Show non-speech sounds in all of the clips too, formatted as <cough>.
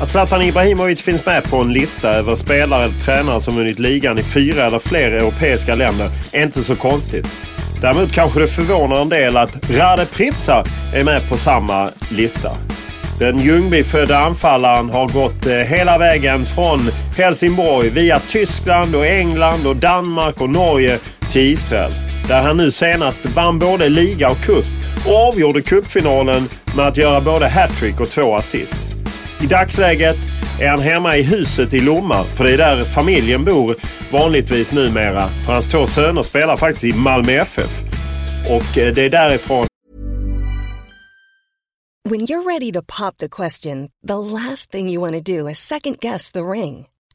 Att Zlatan Ibrahimovic finns med på en lista över spelare eller tränare som vunnit ligan i fyra eller fler europeiska länder är inte så konstigt. Däremot kanske det förvånar en del att Rade Pritsa är med på samma lista. Den Ljungbyfödda anfallaren har gått eh, hela vägen från Helsingborg via Tyskland och England och Danmark och Norge till Israel. Där han nu senast vann både liga och cup och avgjorde cupfinalen med att göra både hattrick och två assist. I dagsläget är han hemma i huset i Lomma, för det är där familjen bor vanligtvis numera. För hans två söner spelar faktiskt i Malmö FF. Och eh, det är därifrån When you're ready to pop the question, the last thing you want to do is second guess the ring.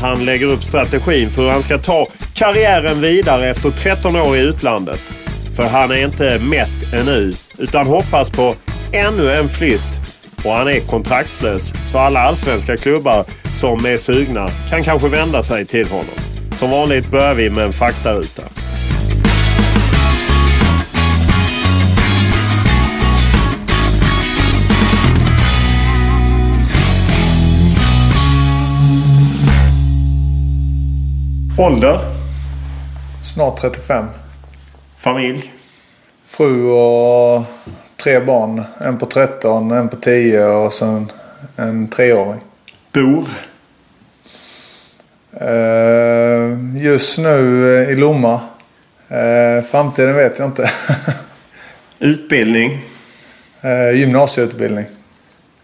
Han lägger upp strategin för hur han ska ta karriären vidare efter 13 år i utlandet. För han är inte mätt ännu, utan hoppas på ännu en flytt. Och han är kontraktslös, så alla allsvenska klubbar som är sugna kan kanske vända sig till honom. Som vanligt börjar vi med en faktaruta. Ålder? Snart 35. Familj? Fru och tre barn. En på 13, en på 10 och sen en treåring. Bor? Eh, Just nu i Lomma. Eh, framtiden vet jag inte. <laughs> Utbildning? Eh, gymnasieutbildning.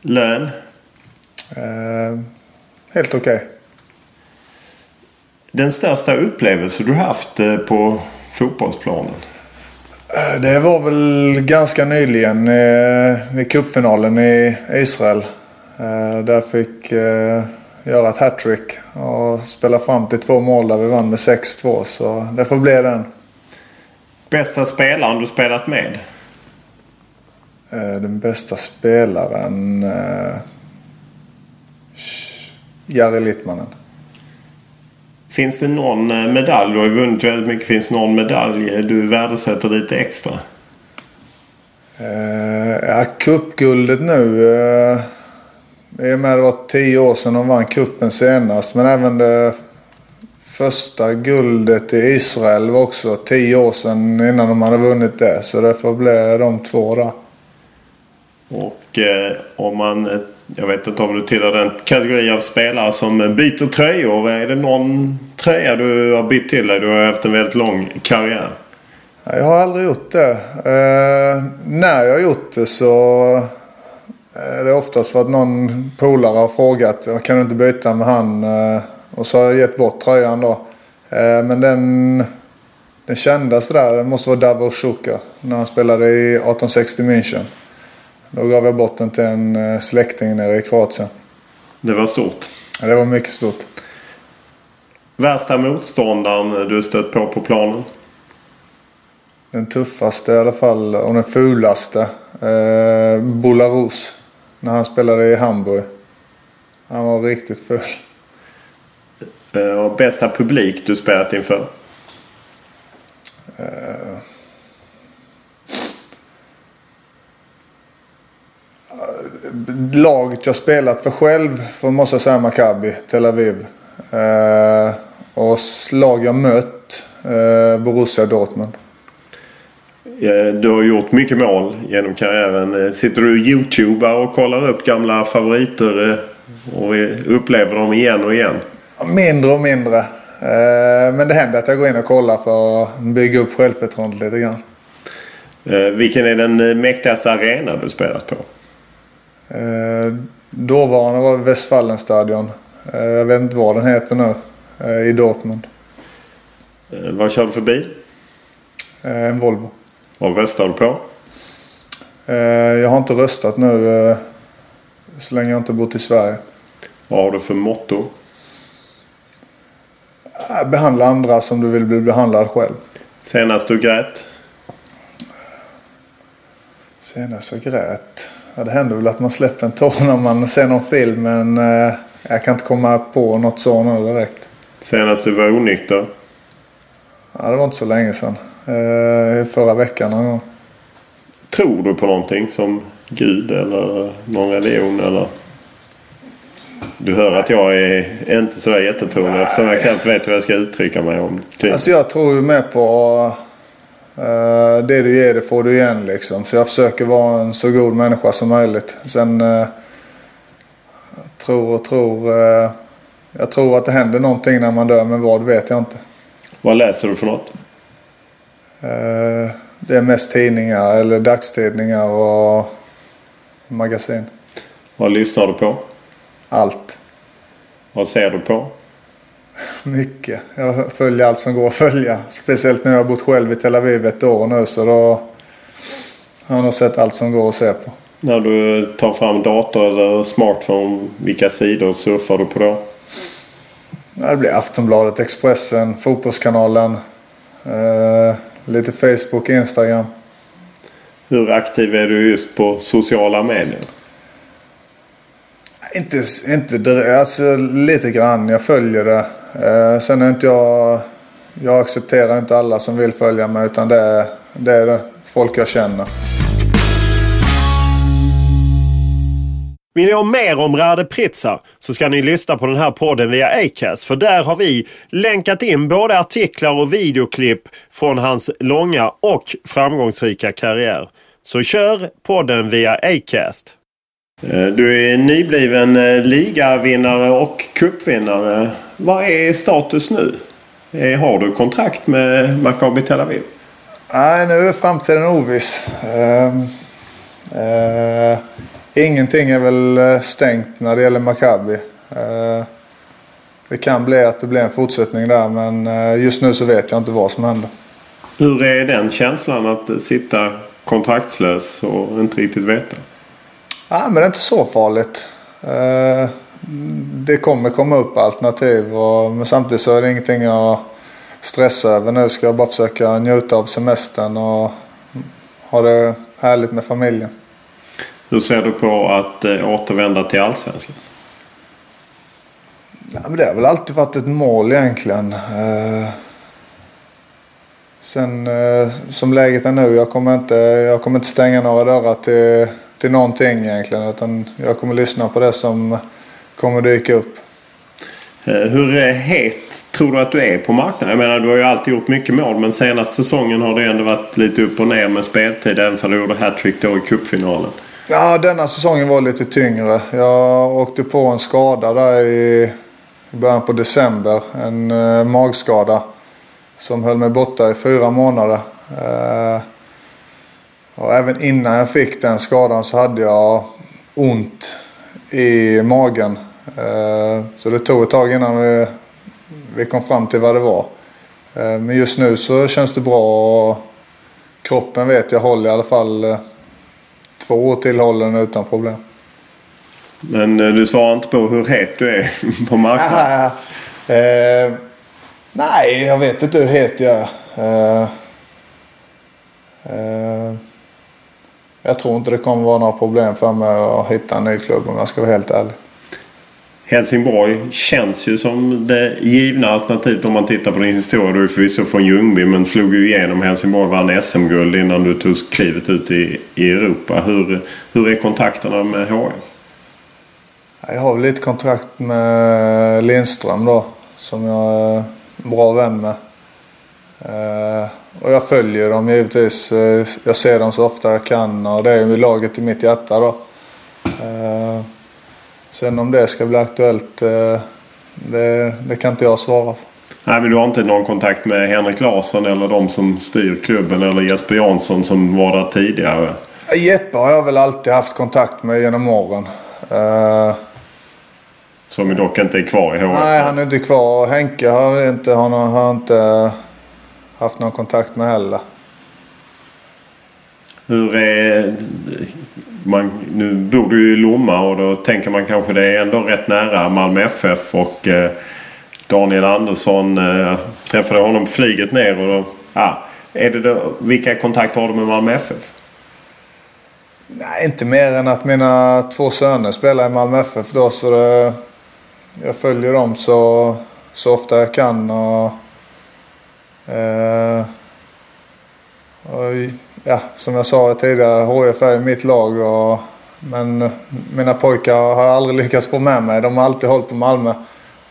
Lön? Helt okej. Okay. Den största upplevelse du haft eh, på fotbollsplanen? Eh, det var väl ganska nyligen eh, i cupfinalen i Israel. Där fick göra ett hattrick och spela fram till två mål där vi vann med 6-2. Så det får bli den. Bästa spelaren du spelat med? Den bästa spelaren... Jari Littmanen. Finns det någon eh, medalj, du har ju vunnit väldigt mycket, finns det någon medalj du värdesätter lite extra? Uh, ja, cupguldet nu. Uh, I och med det var tio år sedan de vann kuppen senast. Men även det första guldet i Israel var också tio år sedan innan de hade vunnit det. Så det får bli de två där. Och eh, om man jag vet inte om du tillhör den kategori av spelare som byter tröjor. Är det någon tröja du har bytt till dig? Du har haft en väldigt lång karriär. Jag har aldrig gjort det. Eh, när jag har gjort det så är det oftast för att någon polare har frågat. Kan du inte byta med han? Eh, och så har jag gett bort tröjan då. Eh, men den, den kändaste där det måste vara Davor Shuka. När han spelade i 1860 München. Då gav jag bort den till en eh, släkting nere i Kroatien. Det var stort. Ja, det var mycket stort. Värsta motståndaren du stött på på planen? Den tuffaste i alla fall, och den fulaste. Eh, Bularus. När han spelade i Hamburg. Han var riktigt ful. Eh, och bästa publik du spelat inför? Laget jag spelat för själv, för måste jag säga Maccabi, Tel Aviv. Eh, och lag jag mött, eh, Borussia Dortmund. Du har gjort mycket mål genom karriären. Eh, sitter du och youtubar och kollar upp gamla favoriter eh, och upplever dem igen och igen? Mindre och mindre. Eh, men det händer att jag går in och kollar för att bygga upp självförtroendet lite grann. Vilken är den mäktigaste arena du spelat på? Eh, dåvarande var Westfalenstadion. Eh, jag vet inte vad den heter nu. Eh, I Dortmund. Eh, vad kör du för bil? En Volvo. Vad röstar du på? Jag har inte röstat nu så länge jag inte bott i Sverige. Vad har du för motto? Behandla andra som du vill bli behandlad själv. Senast du grät? Senast jag grät? Ja, det händer väl att man släpper en tår när man ser någon film men eh, jag kan inte komma på något så nu direkt. Senast du var onykter? Ja, det var inte så länge sedan. Eh, förra veckan någon gång. Tror du på någonting som Gud eller någon religion eller? Du hör att jag är inte så jättetroende eftersom jag knappt vet hur jag ska uttrycka mig om det. Alltså jag tror ju med på det du ger det får du igen liksom. Så jag försöker vara en så god människa som möjligt. Sen uh, tror och tror. Uh, jag tror att det händer någonting när man dör men vad vet jag inte. Vad läser du för något? Det är mest tidningar eller dagstidningar och magasin. Vad lyssnar du på? Allt. Vad ser du på? Mycket. Jag följer allt som går att följa. Speciellt när jag har bott själv i Tel Aviv ett år nu så då har jag nog sett allt som går att se på. När du tar fram dator eller smartphone, vilka sidor surfar du på då? Det blir Aftonbladet, Expressen, Fotbollskanalen, eh, lite Facebook, Instagram. Hur aktiv är du just på sociala medier? Inte, inte alltså, lite grann. Jag följer det. Eh, sen är inte jag... Jag accepterar inte alla som vill följa mig utan det är, det är folk jag känner. Vill ni ha mer om Rade Pritsa så ska ni lyssna på den här podden via Acast. För där har vi länkat in både artiklar och videoklipp från hans långa och framgångsrika karriär. Så kör podden via Acast. Eh, du är nybliven eh, ligavinnare och cupvinnare. Vad är status nu? Eh, Har du kontrakt med Maccabi Tel Aviv? Nej, nu är framtiden oviss. Uh, uh, ingenting är väl eh, stängt när det gäller Maccabi. Uh, det kan bli att det blir en fortsättning där men just nu så vet jag inte vad som händer. Hur är den känslan att sitta kontraktslös och inte riktigt veta? Ja, men det är inte så farligt. Det kommer komma upp alternativ och, men samtidigt så är det ingenting jag stressar över nu. Ska jag bara försöka njuta av semestern och ha det härligt med familjen. Hur ser du på att eh, återvända till Allsvenskan? Ja, men det har väl alltid varit ett mål egentligen. Eh, sen eh, som läget är nu, jag kommer inte, jag kommer inte stänga några dörrar till, till någonting egentligen. Utan jag kommer lyssna på det som kommer dyka upp. Eh, Hur eh, het tror du att du är på marknaden? Jag menar du har ju alltid gjort mycket mål men senaste säsongen har det ändå varit lite upp och ner med speltid även om du gjorde hattrick då i cupfinalen. Ja, denna säsongen var lite tyngre. Jag åkte på en skada där i början på december. En eh, magskada som höll mig borta i fyra månader. Och även innan jag fick den skadan så hade jag ont i magen. Eh, så det tog ett tag innan vi, vi kom fram till vad det var. Eh, men just nu så känns det bra och kroppen vet jag håller i alla fall eh, två år till håller den utan problem. Men du sa inte på hur het du är <laughs> på marknaden. Eh, nej, jag vet inte hur het jag är. Eh, eh, jag tror inte det kommer vara några problem för mig att hitta en ny klubb om jag ska vara helt ärlig. Helsingborg känns ju som det givna alternativet om man tittar på din historia. Du är förvisso från Ljungby men slog ju igenom Helsingborg vann SM-guld innan du tog klivet ut i, i Europa. Hur, hur är kontakterna med HF? Jag har väl lite kontrakt med Lindström då. Som jag är bra vän med. Eh, och jag följer dem givetvis. Eh, jag ser dem så ofta jag kan och det är ju laget i mitt hjärta då. Eh, Sen om det ska bli aktuellt, eh, det, det kan inte jag svara på. Nej, men du har inte någon kontakt med Henrik Larsson eller de som styr klubben eller Jesper Jansson som var där tidigare? Jeppe har jag väl alltid haft kontakt med genom åren. Eh, Som ju dock inte är kvar i HF. Nej, han är inte kvar. Henke har inte, han har inte haft någon kontakt med heller. Hur är... Man, nu bor du ju i Lomma och då tänker man kanske det är ändå rätt nära Malmö FF och eh, Daniel Andersson eh, träffade honom på flyget ner och då, ah, är det då, vilka kontakter har du med Malmö FF? Nej, inte mer än att mina två söner spelar i Malmö FF då. Så det, jag följer dem så, så ofta jag kan. Och, eh, och, ja, som jag sa tidigare, HIF är mitt lag. Och, men mina pojkar har aldrig lyckats få med mig. De har alltid hållit på Malmö.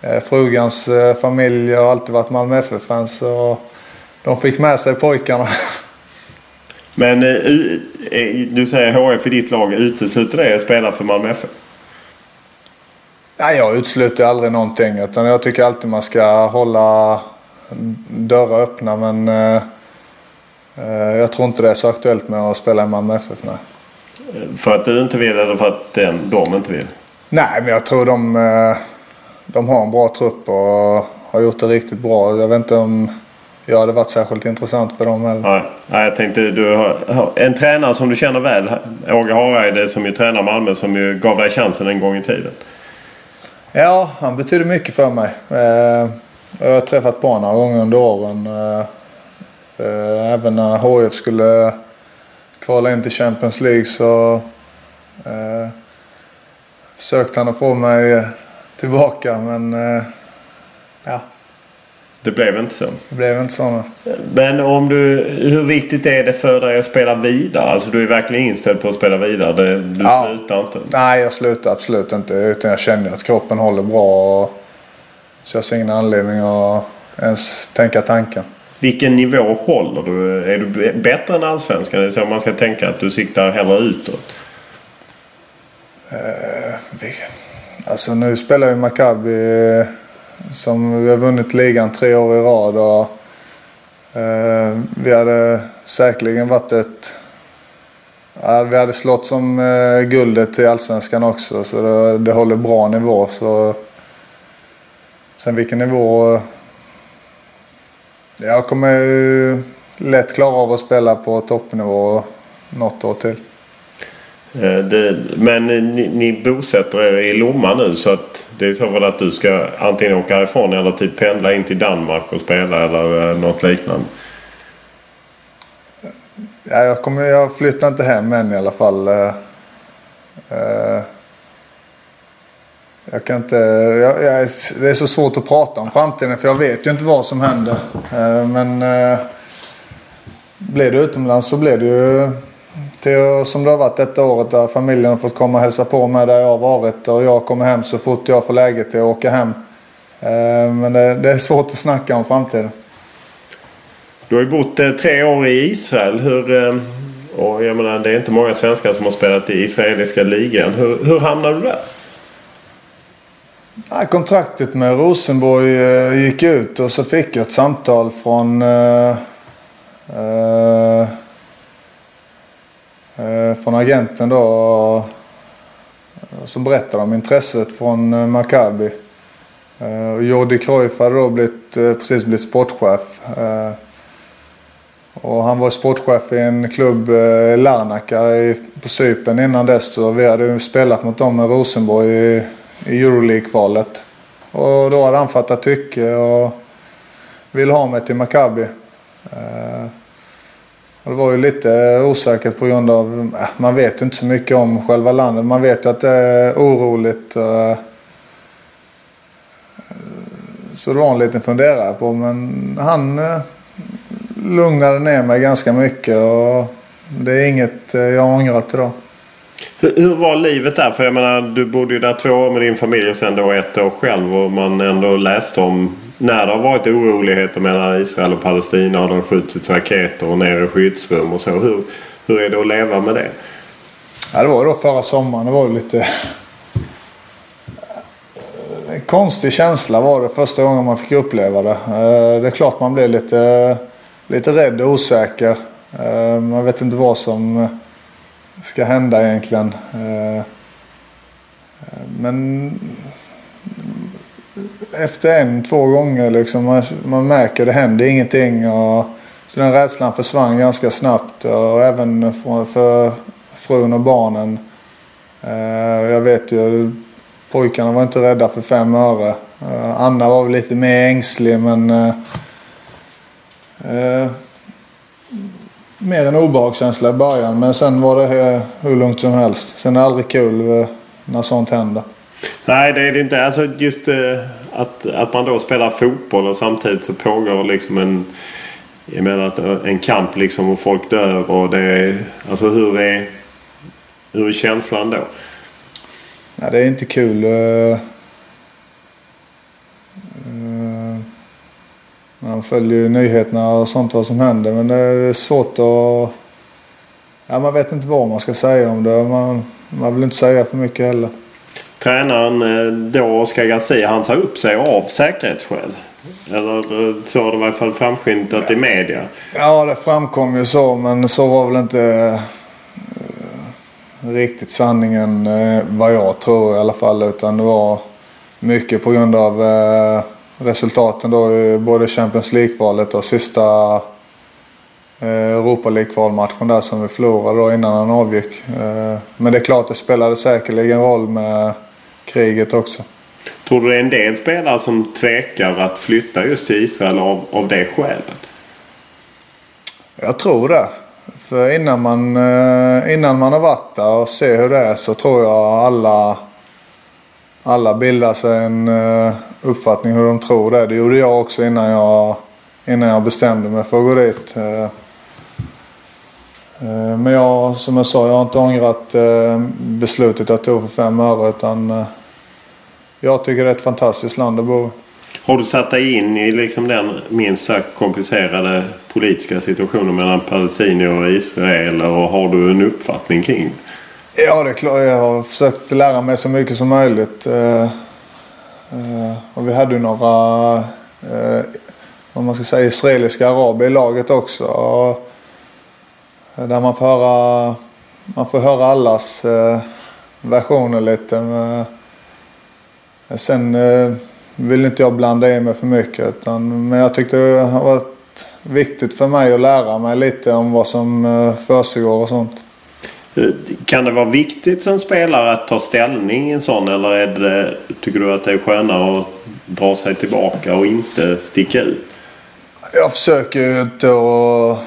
Eh, frugans eh, familj har alltid varit Malmö FF-fans. De fick med sig pojkarna. <laughs> Men eh, du säger HF i ditt lag. Utesluter det att spela för Malmö FF? Nej, jag utesluter aldrig någonting. Utan jag tycker alltid man ska hålla dörrar öppna. Men jag tror inte det är så aktuellt med att spela i Malmö FF. Nej. För att du inte vill eller för att den, de inte vill? nej, men jag tror de, eh, de har en bra trupp och har gjort det riktigt bra. Jag vet inte om jag hade varit särskilt intressant för dem heller. Nej, nej, jag tänkte du har, en tränare som du känner väl. Åge Hareide som ju tränar Malmö som ju gav dig chansen en gång i tiden. Ja, han betyder mycket för mig. Eh, jag har träffat honom några gånger under åren. Eh, även när HF skulle kvala in till Champions League så eh, försökte han att få mig tillbaka. Men eh, ja, Det blev inte så. det blev inte så. Men om du, hur viktigt är det för dig att spela vidare? Alltså du är verkligen inställd på att spela vidare. Det, du Ja. slutar inte. Nej, jag slutar absolut inte. Utan jag känner att kroppen håller bra. Och, så jag ser ingen anledning att ens tänka tanken. Vilken nivå håller du? Är du bättre än allsvenskan? Det är så man ska tänka att du siktar hellre utåt. Eh, alltså nu spelar ju Maccabi eh, som vi har vunnit ligan tre år i rad. Och, eh, vi hade säkerligen varit ett... Vi hade slått som guldet i Allsvenskan också så det, det håller bra nivå. Så, sen vilken nivå... Jag kommer ju lätt klara av att spela på toppnivå något år till. Eh, det, men ni, ni bosätter er i Lomma nu så att det är så fall att du ska antingen åka härifrån eller typ pendla in till Danmark och spela eller eh, något liknande. Ja, jag, kommer, jag flyttar inte hem än i alla fall. Uh, jag kan inte, jag, jag, det är så svårt att prata om framtiden för jag vet ju inte vad som händer. Eh, men eh, blir det utomlands så blir det ju till, som det har varit detta året där familjen har fått komma och hälsa på mig där jag har varit. Och jag kommer hem så fort jag får läge till att åka hem. Eh, men det, det är svårt att snacka om framtiden. Du har ju bott tre år i Israel. Hur, och jag menar, det är inte många svenskar som har spelat i israeliska ligan. Hur, hur hamnade du där? Ja, kontraktet med Rosenborg eh, gick ut och så fick jag ett samtal från eh, eh, Eh, från agenten då. Som berättade om intresset från eh, Maccabi. Eh, Jordi Cruyff hade då blivit, eh, precis blivit sportchef. Och han var sportchef i en klubb, Larnaca på Cypern innan dess. Och vi hade spelat mot dem med Rosenborg i, i Euroleague-kvalet. Och då hade han fattat tycke och ville ha mig till Maccabi. Eh, det var ju lite osäkert på grund av, eh, man vet ju inte så mycket om själva landet. Man vet ju att det är oroligt. Eh, så det var en liten funderare på men han lugnade ner mig ganska mycket och det är inget jag ångrat idag. Hur, hur var livet där? För jag menar du bodde ju där två år med din familj och sen då ett år själv och man ändå läste om när det har varit oroligheter mellan Israel och Palestina och de har skjutits raketer och ner i skyddsrum och så. Hur, hur är det att leva med det? Ja, det var då förra sommaren. Det var lite... En konstig känsla var det första gången man fick uppleva det. Eh, det är klart man blev lite, lite rädd och osäker. Eh, man vet inte vad som ska hända egentligen. Eh, men efter en, två gånger liksom. Man, man märker det händer ingenting. Och, så den rädslan försvann ganska snabbt. Och även för, för frun och barnen. Eh, jag vet ju, pojkarna var inte rädda för fem öre. Eh, Anna var väl lite mer ängslig men... Eh, eh mer en obehagskänsla i början. Men sen var det hur lugnt som helst. Sen är det aldrig kul eh, när sånt händer. Nej det är det inte. Alltså just eh, att, att man då spelar fotboll och samtidigt så pågår liksom en jag menar att en kamp liksom och folk dör och det är, Alltså hur är, hur är känslan då? Ja, det är inte kul. Uh, uh, man följer ju nyheterna och sånt vad som händer men det är svårt att... Ja, man vet inte vad man ska säga om det. Man, man vill inte säga för mycket heller. Tränaren eh, då, Oscar Garcia, han sa upp sig av säkerhetsskäl. Eller eh, så har det i alla fall framskymtat i media. Ja, det framkom ju så. Men så var väl inte eh, riktigt sanningen vad jag tror i alla fall. Utan det var mycket på grund av resultaten då i både Champions League-kvalet och sista eh, Europa League-kvalmatchen där som vi förlorade då innan han avgick. Men det är klart det spelade säkerligen roll med kriget också. Tror du det är en del spelare som tvekar att flytta just till Israel av, av det skälet? Jag tror det. För innan man, eh, innan man har varit där och ser hur det är så tror jag alla, alla bildar sig en eh, uppfattning hur de tror det. Det gjorde jag också innan jag, innan jag bestämde mig för att gå dit. Eh, Eh, men jag, som jag sa, jag har inte ångrat eh, beslutet jag tog för fem öre. Utan jag tycker det är ett fantastiskt land att bo. Har du satt dig in i liksom den minst sagt komplicerade politiska situationen mellan palestinier och Israel? Och har du en uppfattning kring Ja, det är klart. Jag har försökt lära mig så mycket som möjligt. Eh, och vi hade ju några, eh, vad man ska säga, israeliska araber i laget också. Eh, där man får höra, man får höra allas versioner lite. Men, sen vill inte jag blanda in mig för mycket. Utan, men jag tyckte det har varit viktigt för mig att lära mig lite om vad som försiggår och sånt. Kan det vara viktigt som spelare att ta ställning i en sån eller är det, tycker du att det är skönare att dra sig tillbaka och inte sticka ut? Jag försöker ju inte att,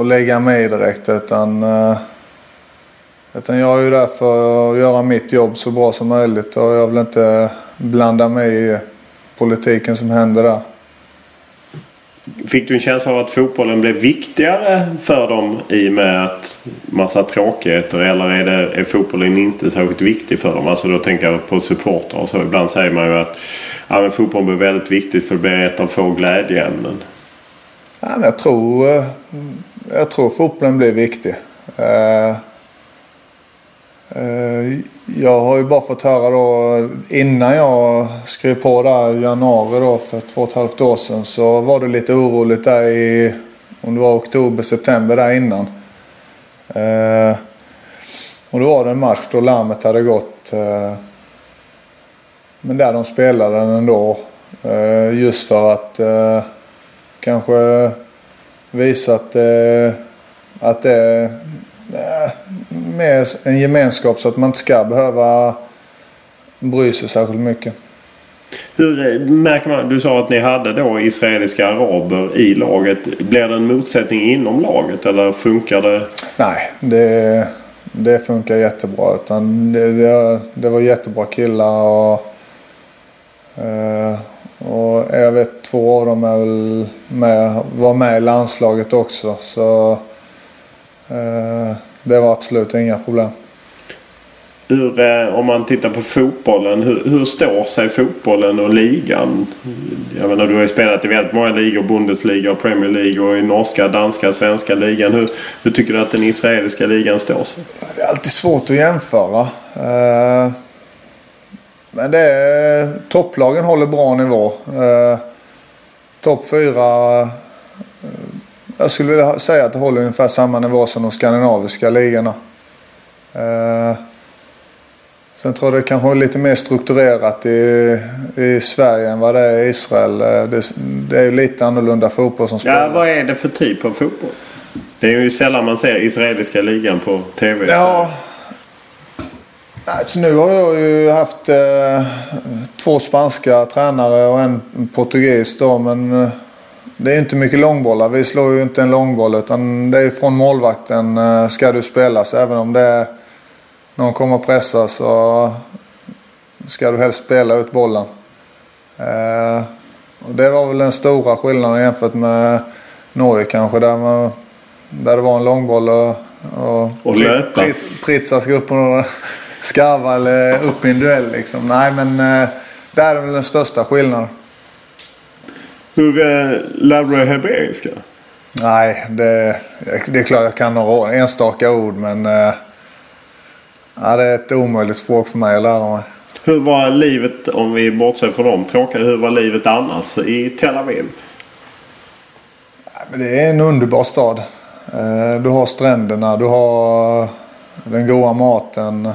att lägga mig direkt utan, eh, utan jag är ju där för att göra mitt jobb så bra som möjligt och jag vill inte blanda mig i politiken som händer där. Fick du en känsla av att fotbollen blev viktigare för dem i och med att massa tråkigheter eller är, det, är fotbollen inte särskilt viktig för dem? Alltså då tänker jag på supportrar och så. Ibland säger man ju att ja, men fotbollen blir väldigt viktigt för det blir ett av få glädjeämnen. Ja, men jag, tror, eh, jag tror fotbollen blir viktig. Eh, Eh, jag har ju bara fått höra då innan jag skrev på där i januari då för två och ett halvt år sedan så var det lite oroligt där i om det var oktober, september där innan. Eh, och då var det en match då larmet hade gått. Eh, men där de spelade den ändå. Eh, just för att eh, kanske visa att, eh, att det Eh, med en gemenskap så att man inte ska behöva bry sig särskilt mycket. Hur eh, märker man? Du sa att ni hade då israeliska araber i laget. Blir det en motsättning inom laget eller funkar det? Nej, det, det funkar jättebra. Utan det, det, det var jättebra killar och, eh, och jag vet två av dem är väl med, var med i landslaget också. Så Eh, det var absolut inga problem. Hur, eh, om man tittar på fotbollen, hur, hur står sig fotbollen och ligan? Jag menar, du har ju spelat i väldigt många ligor. Bundesliga och Premier League och i norska, danska, svenska ligan. Hur, hur tycker du att den israeliska ligan står sig? Det är alltid svårt att jämföra. Eh, men det är, topplagen håller bra nivå. Topp fyra jag skulle vilja säga att det håller ungefär samma nivå som de skandinaviska ligorna. Eh, sen tror jag det kanske är lite mer strukturerat i, i Sverige än vad det är i Israel. Eh, det, det är lite annorlunda fotboll som spelas. Ja, vad är det för typ av fotboll? Det är ju sällan man ser israeliska ligan på TV. Ja. Alltså nu har jag ju haft eh, två spanska tränare och en portugis då. Men eh, det är inte mycket långbollar. Vi slår ju inte en långboll utan det är från målvakten eh, ska du spelas. Även om det är någon kommer att pressa så ska du helst spela ut bollen. Eh, det var väl den stora skillnaden jämfört med Norge kanske där, man, där det var en långboll och, och, och löpa. Pritsa ska upp och skarva eller upp i en duell liksom. Nej men eh, där är väl den största skillnaden. Hur eh, lärde du dig hebreiska? Nej, det, det är klart jag kan några enstaka ord men eh, ja, det är ett omöjligt språk för mig att lära mig. Hur var livet, om vi bortser från de tråkiga, hur var livet annars i Tel Aviv? Det är en underbar stad. Eh, du har stränderna, du har den goda maten.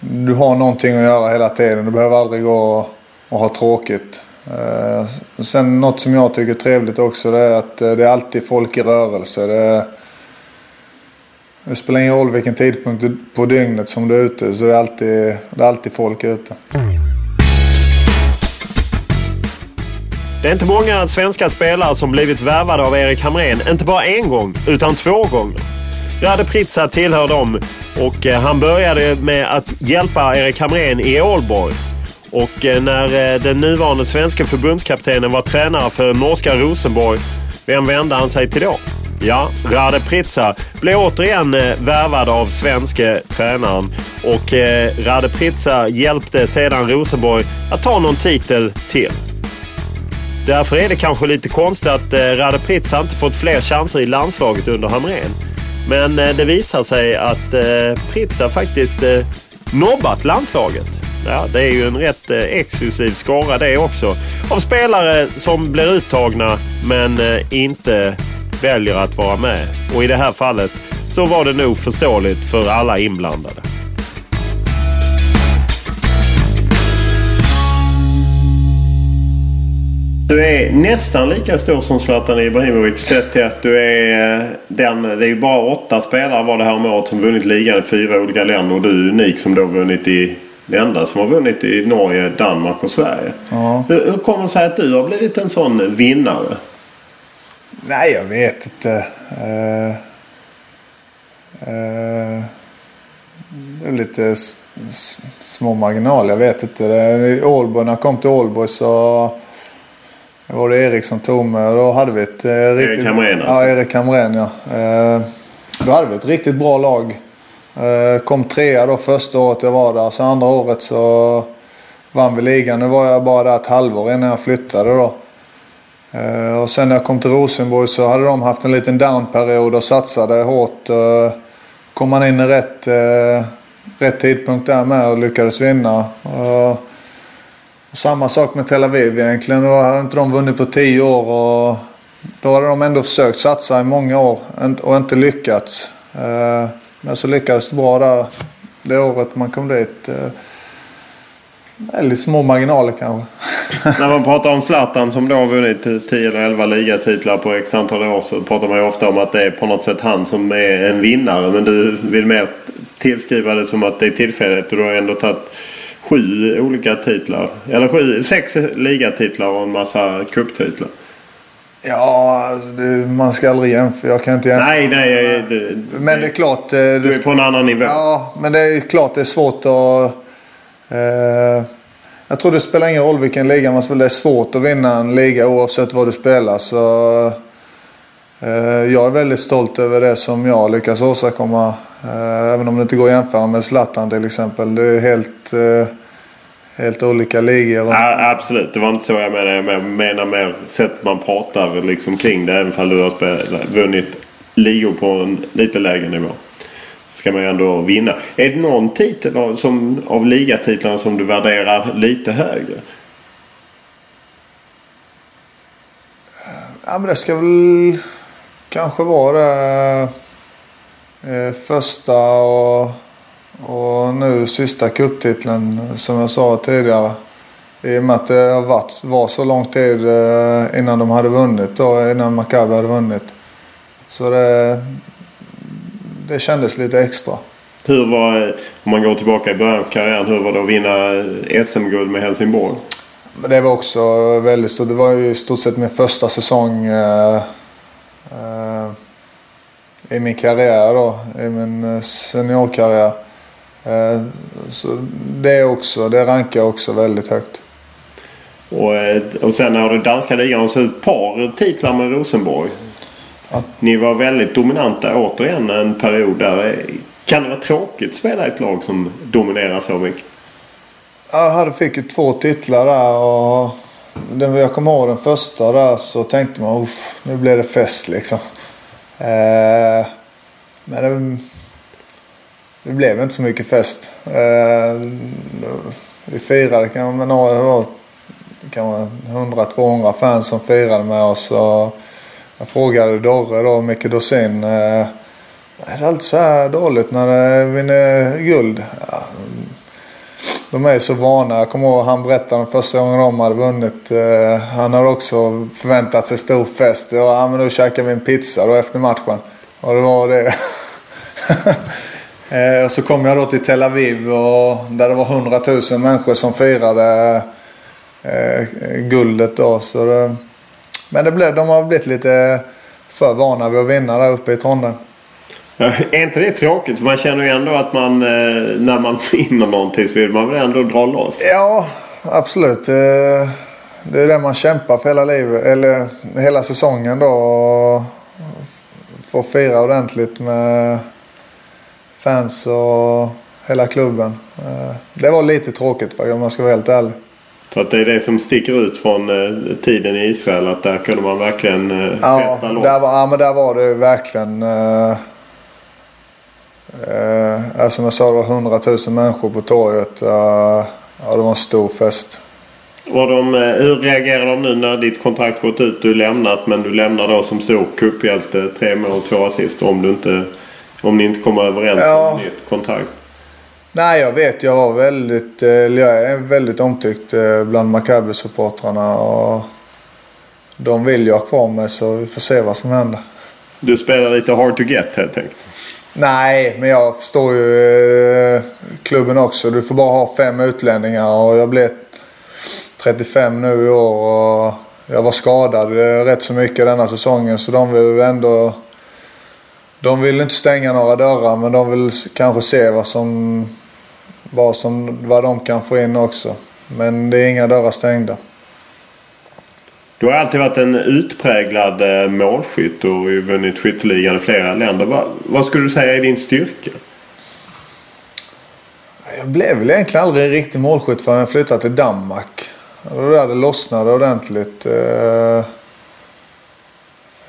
Du har någonting att göra hela tiden. Du behöver aldrig gå och ha tråkigt. Eh, sen något som jag tycker är trevligt också det är att eh, det är alltid folk i rörelse. Det, det spelar ingen roll vilken tidpunkt på dygnet som du är ute så det är alltid, det är alltid folk ute. Det är inte många svenska spelare som blivit värvade av Erik Hamrén, inte bara en gång utan två gånger. Rade Pritsa tillhör dem och eh, han började med att hjälpa Erik Hamrén i Ålborg. Och eh, när eh, den nuvarande svenska förbundskaptenen var tränare för norska Rosenborg, vem vände han sig till då? Ja, Rade Pritsa blev återigen eh, värvad av svenske tränaren och Rade Pritsa hjälpte sedan Rosenborg att ta någon titel till. Därför är det kanske lite konstigt att Rade Pritsa inte fått fler chanser i landslaget under Hamrén. Men det visar sig att Pritsa faktiskt nobbat landslaget ja, det är ju en rätt eh, exklusiv skara det också. Av spelare som blir uttagna men eh, inte väljer att vara med. Och i det här fallet så var det nog förståeligt för alla inblandade. Du är nästan lika stor som Zlatan Ibrahimovic sett till att du är eh, den... Det är ju bara åtta spelare var det här om året som vunnit ligan i fyra olika länder. Och du är unik som då vunnit i... Det enda som har vunnit i Norge, Danmark och Sverige. Ja. Hur, hur kommer det sig att du har blivit en sån vinnare? Nej, jag vet inte. Uh, uh, det är lite små marginaler. Jag vet inte. Ålborg, när jag kom till Ålborg så var det Erik som tog mig. Då hade vi ett uh, riktigt... Hamrén alltså. Ja, Erik Hamrén ja. Uh, då hade vi ett riktigt bra lag. Eh, kom trea då första året jag var där. Så andra året så vann vi ligan. Nu var jag bara där ett halvår innan jag flyttade då. Eh, och sen när jag kom till Rosenborg så hade de haft en liten downperiod och satsade hårt. Eh, kom man in i rätt, rätt tidpunkt där med och lyckades vinna. Och, och samma sak med Tel Aviv egentligen. Då hade inte de vunnit på tio år och då hade de ändå försökt satsa i många år och inte lyckats. Men så lyckades det bra där det året man kom dit. Eh, Väldigt små marginaler kanske. <laughs> När man pratar om Zlatan som då har vunnit 10 eller 11 ligatitlar på x antal år så pratar man ju ofta om att det är på något sätt han som är en vinnare. Men du vill mer tillskriva det som att det är tillfälligt och du har ändå tagit sju olika titlar. Eller sju, sex ligatitlar och en massa cuptitlar. Ja, alltså, det, man ska aldrig jämföra. Jag kan inte jämföra. Nej, nej. Det, Men det är klart. eh, Du är på en annan nivå. Ja, men det är klart det är svårt att... Eh, jag tror det spelar ingen roll vilken liga man spelar. Det är svårt att vinna en liga oavsett vad du spelar. Så, eh, jag är väldigt stolt över det som jag lyckas åstadkomma. Eh, även om det inte går att jämföra med Zlatan till exempel. Det är helt, eh, helt olika ligor. Ja, absolut, det var inte så jag menade. Jag menar mer sätt man pratar liksom kring det. Även om du har spelat, vunnit ligor på en lite lägre nivå. Så ska man ju ändå vinna. Är det någon titel av, som, av ligatitlarna som du värderar lite högre? Ja, men det ska väl kanske vara det eh, första och, och nu sista cuptiteln som jag sa tidigare. I och med att det har varit, var så lång tid eh, innan de hade vunnit då, innan Maccabi hade vunnit. Så det, det kändes lite extra. Hur var, om man går tillbaka i början av karriären, hur var det att vinna SM-guld med Helsingborg? Men det var också väldigt stort. Det var ju i stort sett min första säsong eh, eh, i min karriär då. I min eh, seniorkarriär. Eh, så det också, det rankar också väldigt högt. Och, eh, och sen har det danska ligan så ett par titlar med Rosenborg. Ja. Ni var väldigt dominanta återigen en period där. Kan det vara tråkigt att spela i ett lag som dominerar så mycket? Jag hade, fick ju två titlar där och den, jag kommer ihåg den första där så tänkte man uff, nu blir det fest liksom. Eh, men det, det blev inte så mycket fest. Eh, vi firade kanske med några... det var kanske 100-200 fans som firade med oss. Och jag frågade Dorre då, Micke Dorsin. Eh, är det alltid så här dåligt när det vinner guld? Ja, de är så vana. Jag kommer ihåg han berättade den första gången de hade vunnit. Eh, han hade också förväntat sig stor fest. Ja, men då käkar vi en pizza då efter matchen. Och det var det. <laughs> eh, så kom jag då till Tel Aviv och där det var 100 000 människor som firade eh, guldet då. Så det, men det blev, de har blivit lite för vana vid att vinna där uppe i Trondheim. Ja, är inte det tråkigt? Man känner ju ändå att man eh, när man <laughs> vinner någonting så vill man väl ändå dra loss. Ja, absolut. Eh, Det är det man kämpar för hela livet, eller hela säsongen då. Få fira ordentligt med fans och hela klubben. Eh, Det var lite tråkigt om man ska vara helt ärlig. Så att det är det som sticker ut från eh, tiden i Israel. Att där kunde man verkligen eh, Ja, festa loss. där var, ja, men där var det verkligen... Eh, eh, som jag sa, det var 100 000 människor på torget. Eh, ja, det var en stor fest. Och de, hur reagerar de nu när ditt kontrakt gått ut? Du lämnat men du lämnar då som stor kupphjälte. Tre mål och två assist om, du inte, om ni inte kommer överens Ja. om nytt kontrakt. Nej, jag vet. Jag var väldigt, eh, jag är väldigt omtyckt eh, bland Maccabi-supportrarna. Och de vill ju ha kvar mig så vi får se vad som händer. Du spelar lite hard to get helt enkelt. Nej, men jag förstår ju eh, klubben också. Du får bara ha fem utlänningar och jag blev 35 nu i år och jag var skadad rätt så mycket denna säsongen så de vill ändå... De vill inte stänga några dörrar men de vill kanske se vad som... Vad, som, vad de kan få in också. Men det är inga dörrar stängda. Du har alltid varit en utpräglad eh, målskytt och vunnit skytteligan i flera länder. Vad, vad skulle du säga är din styrka? Jag blev väl egentligen aldrig en riktig målskytt förrän jag flyttade till Danmark. Det var där det lossnade ordentligt.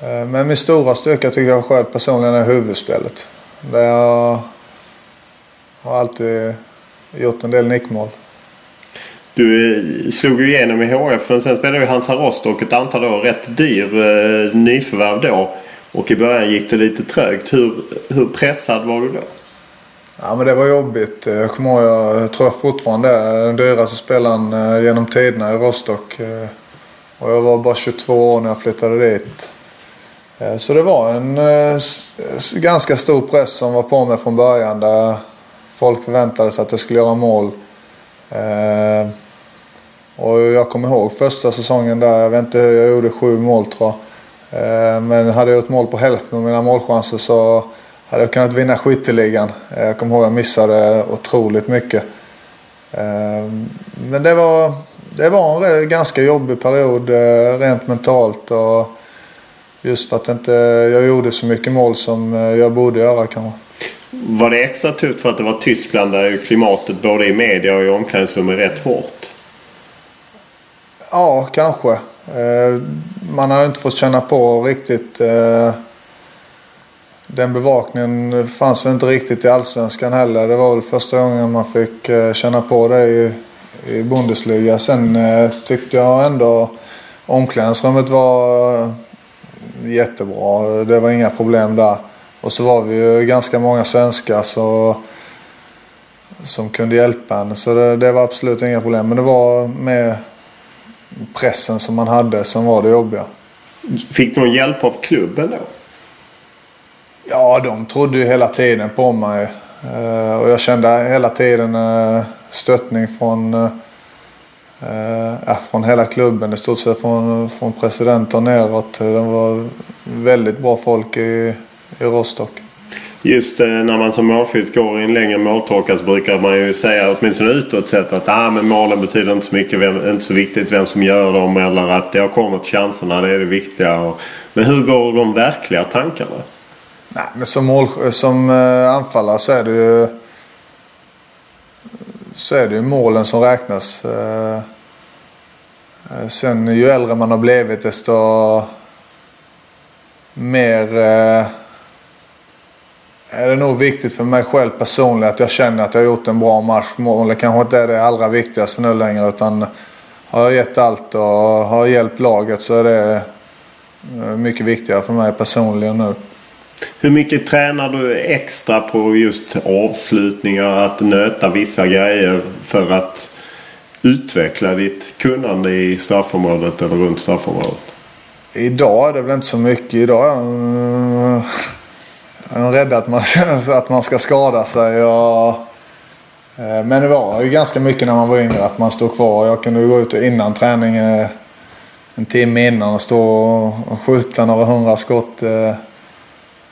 Eh, Men min stora styrka tycker jag själv personligen är huvudspelet. Där jag har alltid gjort en del nickmål. Du eh, slog ju igenom i HF men sen spelade du i Hansa Rostock ett antal år. Rätt dyr eh, nyförvärv då. Och i början gick det lite trögt. Hur, hur pressad var du då? Ja men det var jobbigt. Jag kommer ihåg, jag tror jag fortfarande är den dyraste spelaren genom tiderna i Rostock. Och jag var bara 22 år när jag flyttade dit. Eh, så det var en eh, ganska stor press som var på mig från början. Där folk förväntade sig att jag skulle göra mål. Eh, och jag kommer ihåg första säsongen där. Jag vet inte hur jag gjorde sju mål tror jag. Men hade jag gjort mål på hälften av mina målchanser så hade jag kunnat vinna skytteligan. Jag kommer ihåg att jag missade otroligt mycket. Men det var, det var en ganska jobbig period rent mentalt. Och just för att inte jag gjorde så mycket mål som eh, jag borde göra kanske. Var det extra tufft för att det var Tyskland där klimatet både i media och i omklädningsrum är rätt hårt? Ja, kanske. Eh, Man har inte fått känna på riktigt. eh, Den bevakningen fanns väl inte riktigt i Allsvenskan heller. Det var väl första gången man fick känna på det i, i Bundesliga. Sen tyckte jag ändå omklädningsrummet var jättebra. Det var inga problem där. Och så var vi ju ganska många svenskar så, som kunde hjälpa en. Så det, det var absolut inga problem. Men det var med pressen som man hade som var det jobbiga. Fick du någon hjälp av klubben då? Ja, de trodde ju hela tiden på mig. Eh, och jag kände hela tiden eh, stöttning från, eh, från hela klubben. I stort sett från, från presidenten neråt. Det var väldigt bra folk i, i Rostock. Just eh, när man som målskytt går i en längre måltorka så brukar man ju säga åtminstone utåt sett att ah, men målen betyder inte så mycket. Vem, inte så viktigt vem som gör dem eller att det har kommit chanserna. Det är det viktiga. Men hur går de verkliga tankarna? Nej, men som, mål, som eh, anfallare så är det ju så är det ju målen som räknas. Eh, eh, sen ju äldre man har blivit desto mer eh, är det nog viktigt för mig själv personligen att jag känner att jag har gjort en bra match. Målet kanske inte är det allra viktigaste nu längre utan har jag gett allt och har hjälpt laget så är det mycket viktigare för mig personligen nu. Hur mycket tränar du extra på just avslutningar? Att nöta vissa grejer för att utveckla ditt kunnande i straffområdet eller runt straffområdet? Idag är det väl inte så mycket. Idag är jag jag är rädd att man, <laughs> att man ska skada sig. Och, eh, men det var ju ganska mycket när man var yngre att man stod kvar. Jag kunde gå ut innan träning eh, en timme innan och stå och skjuta några hundra skott eh,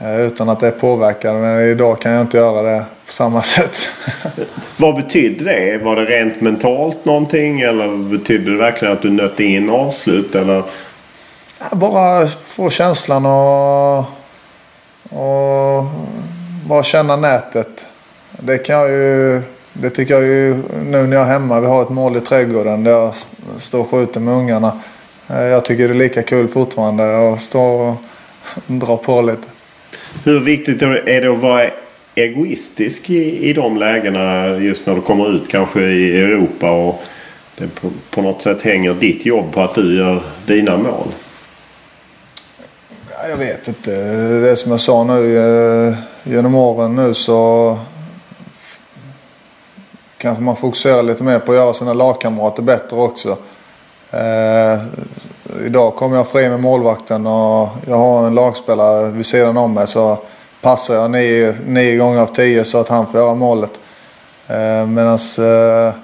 utan att det påverkade. Men idag kan jag inte göra det på samma sätt. <laughs> Vad betydde det? Var det rent mentalt någonting eller betydde det verkligen att du nötte in avslut? Eller? Bara få känslan och, och bara känna nätet. Det kan jag ju... Det tycker jag ju nu när jag är hemma. Vi har ett mål i trädgården där jag står och skjuter med ungarna. Eh, Jag tycker det är lika kul fortfarande att stå och <laughs> dra på lite. Hur viktigt är det att vara egoistisk i, i de lägena just när du kommer ut kanske i Europa och det på, på något sätt hänger ditt jobb på att du gör dina mål? Jag vet inte. Det är som jag sa nu eh, genom åren nu så kanske man fokuserar lite mer på att göra sina lagkamrater bättre också. Eh, idag kommer jag fri med målvakten och jag har en lagspelare vid sidan om mig så passar jag nio, nio gånger av tio så att han får göra målet. Eh, Medan eh,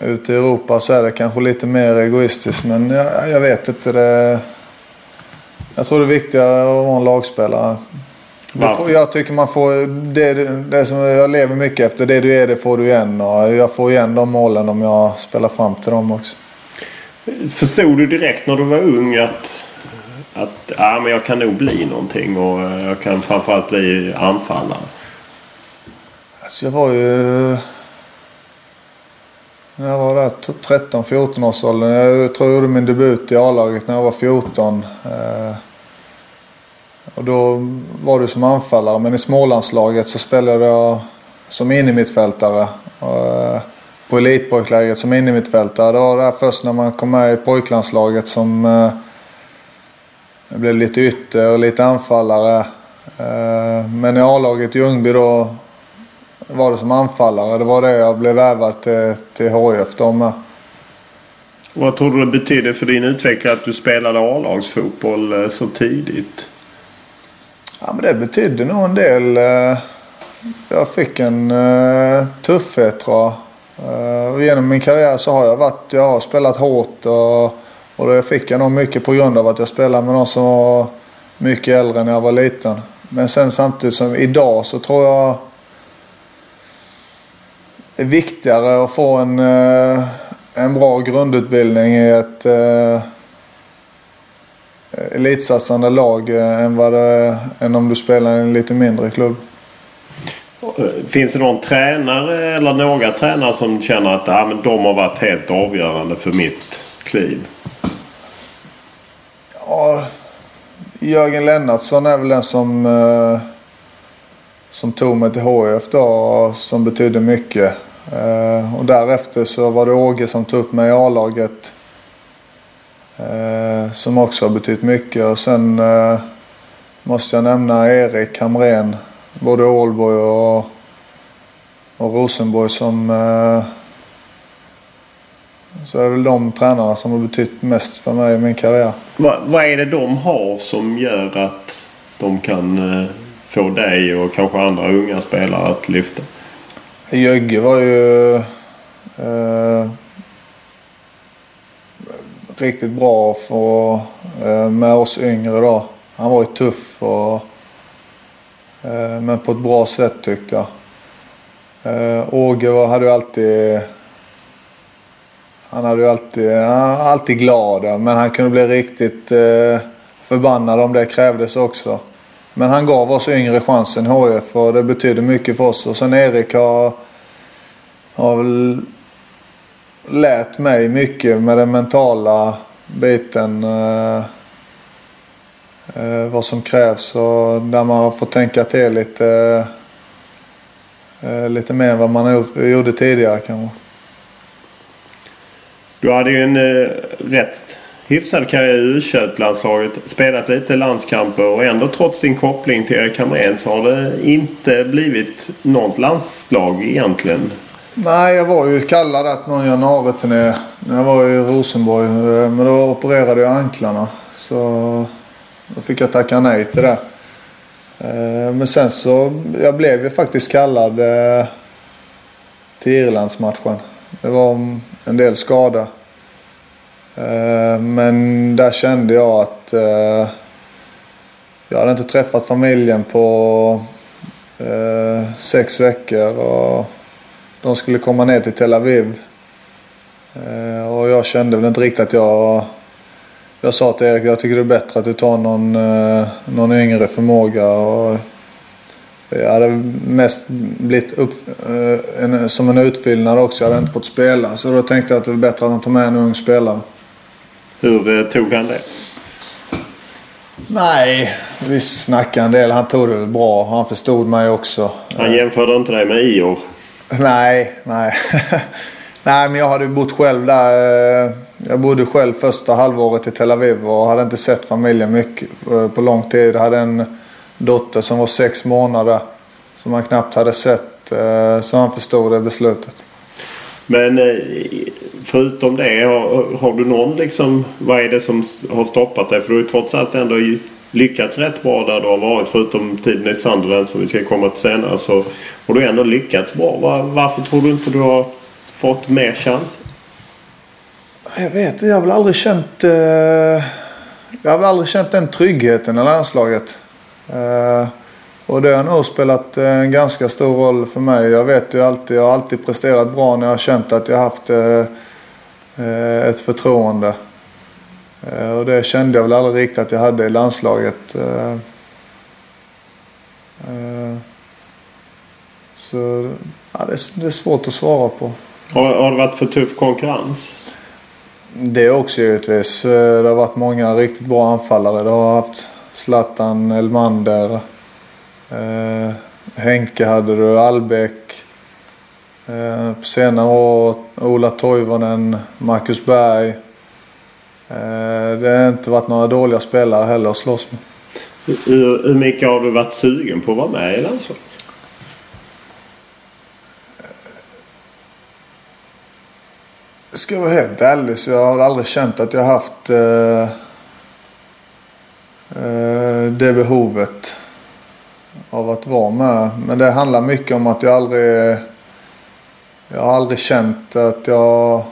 ute i Europa så är det kanske lite mer egoistiskt men jag, jag vet inte. Det, jag tror det är viktigare att vara en lagspelare. Varför? Jag tycker man får... Det, det som jag lever mycket efter, det du är det får du igen. Och jag får igen de målen om jag spelar fram till dem också. Förstod du direkt när du var ung att, att ja, men jag kan nog bli någonting och jag kan framförallt bli anfallare? Alltså jag var ju... När jag var där 13-14 års åldern. Jag tror jag gjorde min debut i A-laget när jag var 14. Eh, och då var du som anfallare. Men i Smålandslaget så spelade jag som innermittfältare. Eh, på elitpojklägret som innermittfältare. Det var där först när man kom med i pojklandslaget som jag blev lite ytter och lite anfallare. Eh, men i A-laget i Ljungby då var det som anfallare. Det var det jag blev värvad till, till HIF då med. Vad tror du det betyder för din utveckling att du spelade A-lagsfotboll så tidigt? Ja, men det betydde nog en del. Eh, jag fick en eh, tuffhet tror jag. Eh, och genom min karriär så har jag varit, jag har spelat hårt och, och det fick jag nog mycket på grund av att jag spelade med någon som var mycket äldre när jag var liten. Men sen samtidigt som idag så tror jag det är viktigare att få en, en bra grundutbildning i ett elitsatsande lag eh, än, vad det än om du spelar i en lite mindre klubb. Finns det någon tränare eller några tränare som känner att ja, men de har varit helt avgörande för mitt kliv? Ja, Jörgen Lennartsson är väl den som, eh, som tog mig till HIF då och som betydde mycket. Eh, och därefter så var det Åge som tog upp mig i A-laget. Eh, som också har betytt mycket. Och sen eh, måste jag nämna Erik Hamrén. Både Ålborg och, och Rosenborg som... Eh, så är det väl de tränarna som har betytt mest för mig i min karriär. Vad, vad är det de har som gör att de kan eh, få dig och kanske andra unga spelare att lyfta? Jögge var ju eh, riktigt bra för, eh, med oss yngre då. Han var ju tuff och, eh, men på ett bra sätt tyckte jag. Eh, Åge var, hade ju alltid han hade ju alltid, han var alltid glad men han kunde bli riktigt eh, förbannad om det krävdes också. Men han gav oss yngre chansen i HIF och det betyder mycket för oss. Och sen Erik har, har väl lärt mig mycket med den mentala biten. Eh, eh, vad som krävs och där man har fått tänka till lite, eh, lite mer än vad man gjorde tidigare kanske. Du hade ju en eh, rätt hyfsad karriär i u landslaget Spelat lite landskamper och ändå trots din koppling till Erik Hamrén så har det inte blivit något landslag egentligen. Nej, jag var ju kallad att någon januari-turné när jag var i Rosenborg. Eh, men då opererade jag anklarna. Så då fick jag tacka nej till det. Eh, men sen så, jag blev ju faktiskt kallad eh, till Irlandsmatchen. Det var en del skada. Men där kände jag att jag hade inte träffat familjen på sex veckor. Och de skulle komma ner till Tel Aviv. Eh, och jag kände väl inte riktigt att jag... Jag sa till Erik jag tycker det är bättre att du tar någon, eh, någon yngre förmåga. Och jag hade mest blivit upp, eh, en, som en utfyllnad också. Jag hade inte fått spela. Så då tänkte jag att det var bättre att han tar med en ung spelare. Hur tog han det? Nej, vi snackade en del. Han tog det bra. Han förstod mig också. Han jämförde inte dig med Ior? Nej, nej. <laughs> nej, men jag hade bott själv där. Eh, jag bodde själv första halvåret i Tel Aviv och hade inte sett familjen mycket eh, på lång tid. Jag hade en dotter som var sex månader som man knappt hade sett. Eh, så han förstod det beslutet. Men förutom det, har, har du någon liksom... Vad är det som har stoppat dig? För du har ju trots allt ändå lyckats rätt bra där du har varit. Förutom tiden i Sunderland som vi ska komma till senare. Så har du ändå lyckats bra. Var, varför tror du inte du har fått mer chans? Jag vet inte, jag har väl aldrig känt... eh, jag har väl aldrig känt den tryggheten i landslaget. Eh, och det har nog spelat eh, en ganska stor roll för mig. Jag vet ju alltid, jag har alltid presterat bra när jag har känt att jag har haft eh, eh, ett förtroende. Eh, och det kände jag väl aldrig riktigt att jag hade i landslaget. Eh, eh, så ja, det, är, svårt att svara på. Har, har det varit för tuff konkurrens? Det också givetvis. Det har varit många riktigt bra anfallare. Det har haft Zlatan, Elmander. Eh, Henke hade du, Albeck. Eh, på senare år Ola Toivonen, Marcus Berg. Eh, det har inte varit några dåliga spelare heller att slåss med. Hur, hur mycket har du varit sugen på att vara med i landslaget? Ska jag vara helt ärlig så jag har aldrig känt att jag har haft eh, eh, det behovet av att vara med. Men det handlar mycket om att jag aldrig jag har aldrig känt att jag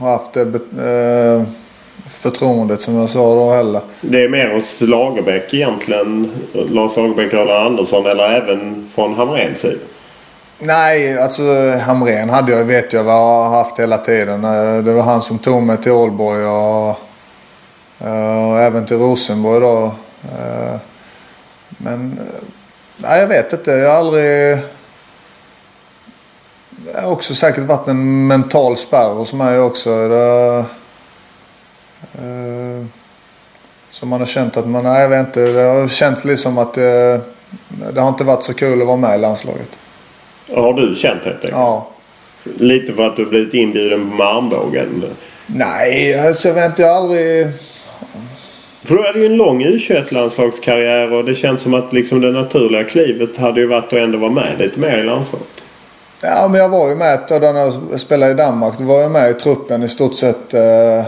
har haft det eh, förtroendet som jag sa då heller. Det är mer hos Lagerbäck egentligen. Lars Lagerbäck och Allan Andersson eller även från Hamréns sida? Nej, alltså Hamrén hade jag, vet jag vad jag har haft hela tiden. Eh, Det var han som tog mig till Ålborg och, eh, och även till Rosenborg då. Men nej, jag vet inte. Jag har aldrig... Det har också säkert varit en mental spärr hos mig också. Det, eh, som man har känt att man, nej jag vet inte. Det har känts liksom att det, det har inte varit så kul att vara med i landslaget. Har du känt helt enkelt? Ja. Lite för att du blivit inbjuden på armbågen? Nej, alltså jag vet inte. Jag har aldrig... För du hade ju en lång U21-landslagskarriär och det känns som att liksom det naturliga klivet hade ju varit att ändå vara med lite mer i landslaget. Ja, men jag var ju med ett tag när jag spelade i Danmark. Då var jag med i truppen i stort sett eh,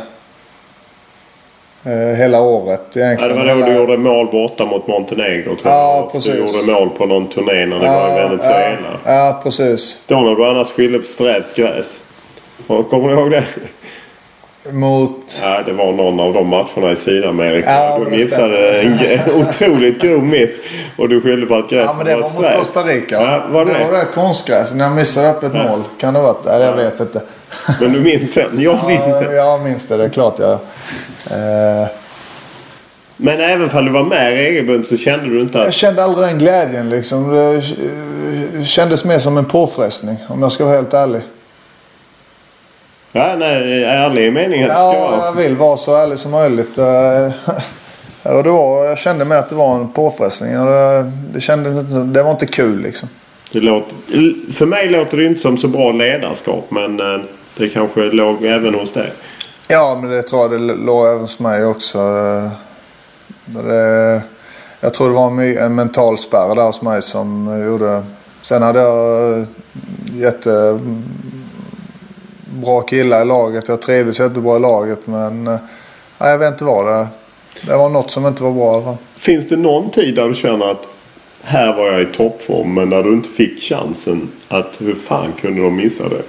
eh, hela året. Ja, Egentligen. det var då du gjorde mål borta mot Montenegro tror Ja, jag. Precis. Du gjorde mål på någon turné när det var i Venezuela. Ja, ja, precis. Då när du annars skyllde på strävt gräs. Kommer du ihåg det? Mot... Ja, det var någon av de matcherna i Sydamerika. Ja, du det missade en, <laughs> otroligt grov miss. Och du skyllde på att gräset Ja, men det var mot strävt. Costa Rica. Ja, var det det var det konstgräs när jag missade upp ett Ja. mål. Kan det ha varit? Nej, jag vet inte. Men du minns den? <laughs> Jag minns Ja, den. jag minns det. Det är klart jag... Eh, Men även om du var med regelbundet så kände du inte jag att... kände aldrig den glädjen liksom. Det kändes mer som en påfrestning om jag ska vara helt ärlig. Ja, nej, ärlig i meningen att ska Ja, vara. jag vill vara så ärlig som möjligt. Eh, <laughs> Och var, jag kände mig att det var en påfrestning. Och det, det, kändes det var inte kul liksom. Det låter, för mig låter det inte som så bra ledarskap men eh, det kanske låg även hos dig. Ja, men det tror jag det låg även hos mig också. Eh, Det, jag tror det var en, en mental spärr där hos mig som gjorde... Sen hade jag jätte bra killar i laget. Jag trivdes jättebra i laget men eh, nej, jag vet inte vad det Det var något som inte var bra i alla fall. Finns det någon tid där du känner att här var jag i toppform men när du inte fick chansen att hur fan kunde de missa det?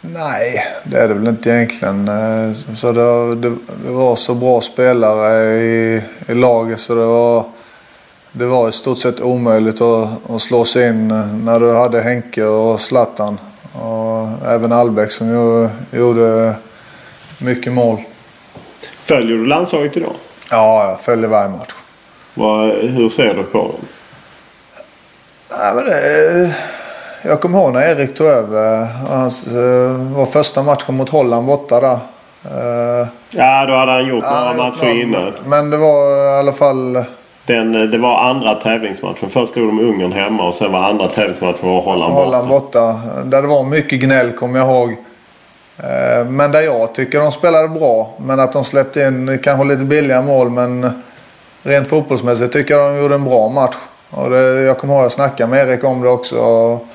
Nej, det är det väl inte egentligen. Eh, Så det, det, det var så bra spelare i, i laget så det var, det var i stort sett omöjligt att, att slå sig in när du hade Henke och Zlatan. Och även Albeck som ju, gjorde mycket mål. Följer du landslaget idag? Ja, jag följde varje match. Vad, hur ser du på dem? Nej, men det, jag kommer ihåg när Erik tog över. Hans, eh, var första matchen mot Holland borta där. Eh, Ja, då hade han gjort några matcher innan. Men det var i alla fall... Den, eh, det var andra tävlingsmatchen. Först slog de Ungern hemma och sen var andra tävlingsmatchen var Holland borta. Holland borta. Där det var mycket gnäll kommer jag ihåg. Eh, men där jag tycker de spelade bra. Men att de släppte in kanske lite billiga mål. Men rent fotbollsmässigt tycker jag de gjorde en bra match. Och det, jag kommer ihåg att jag snackade med Erik om det också. Och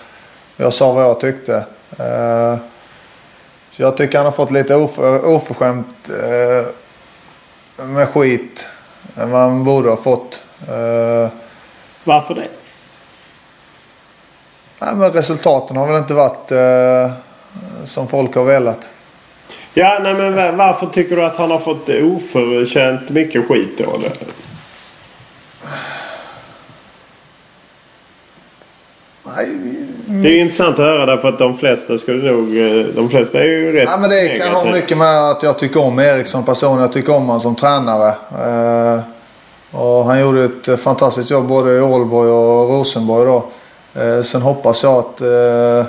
jag sa vad jag tyckte. Eh, så jag tycker han har fått lite oför, oförskämt med skit. Än vad han borde ha fått. Eh, Varför det? Nej, men resultaten har väl inte varit eh, som folk har velat. Ja, nej men va- varför tycker du att han har fått oförtjänt mycket skit då? eller? Nej, Det är intressant att höra därför att de flesta skulle nog... eh, De flesta är ju rätt nej, men det kan ha mycket med att jag tycker om Erik som person. Jag tycker om honom som tränare. Eh, och han gjorde ett eh, fantastiskt jobb både i Ålborg och Rosenborg då. Eh, sen hoppas jag att eh,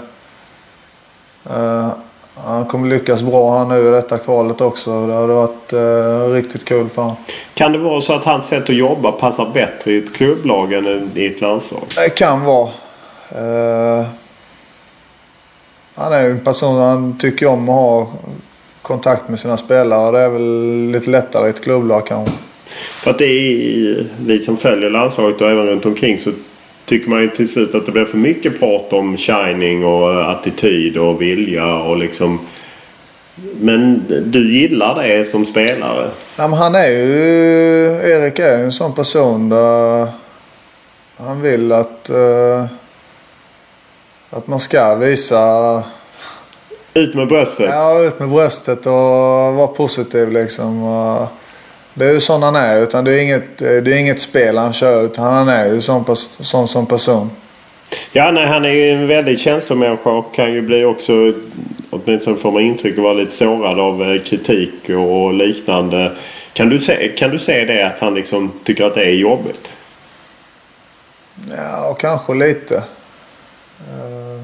eh, han kommer lyckas bra här nu i detta kvalet också. Det hade varit eh, riktigt kul för honom. Kan det vara så att hans sätt att jobba passar bättre i ett klubblag än i ett landslag? Det kan vara. Eh, han är ju en person han tycker om att ha kontakt med sina spelare. Det är väl lite lättare i ett klubblag kanske. För att det är vi som följer landslaget och även runt omkring så tycker man ju till slut att det blir för mycket prat om shining och attityd och vilja och liksom... Men du gillar det som spelare? Nej, men han är ju... Erik är ju en sån person där han vill att, eh, att man ska visa... Ut med bröstet? Ja, ut med bröstet och vara positiv liksom. Och Det är ju sån han är. Utan det är inget, det är inget spel han kör. Utan han är ju sån, sån som person. Ja, nej, han är ju en väldigt känslomänniska och kan ju bli också, åtminstone får man intryck, vara lite sårad av eh, kritik och liknande. Kan du, se, kan du se det att han liksom tycker att det är jobbigt? Ja, kanske lite. Eh,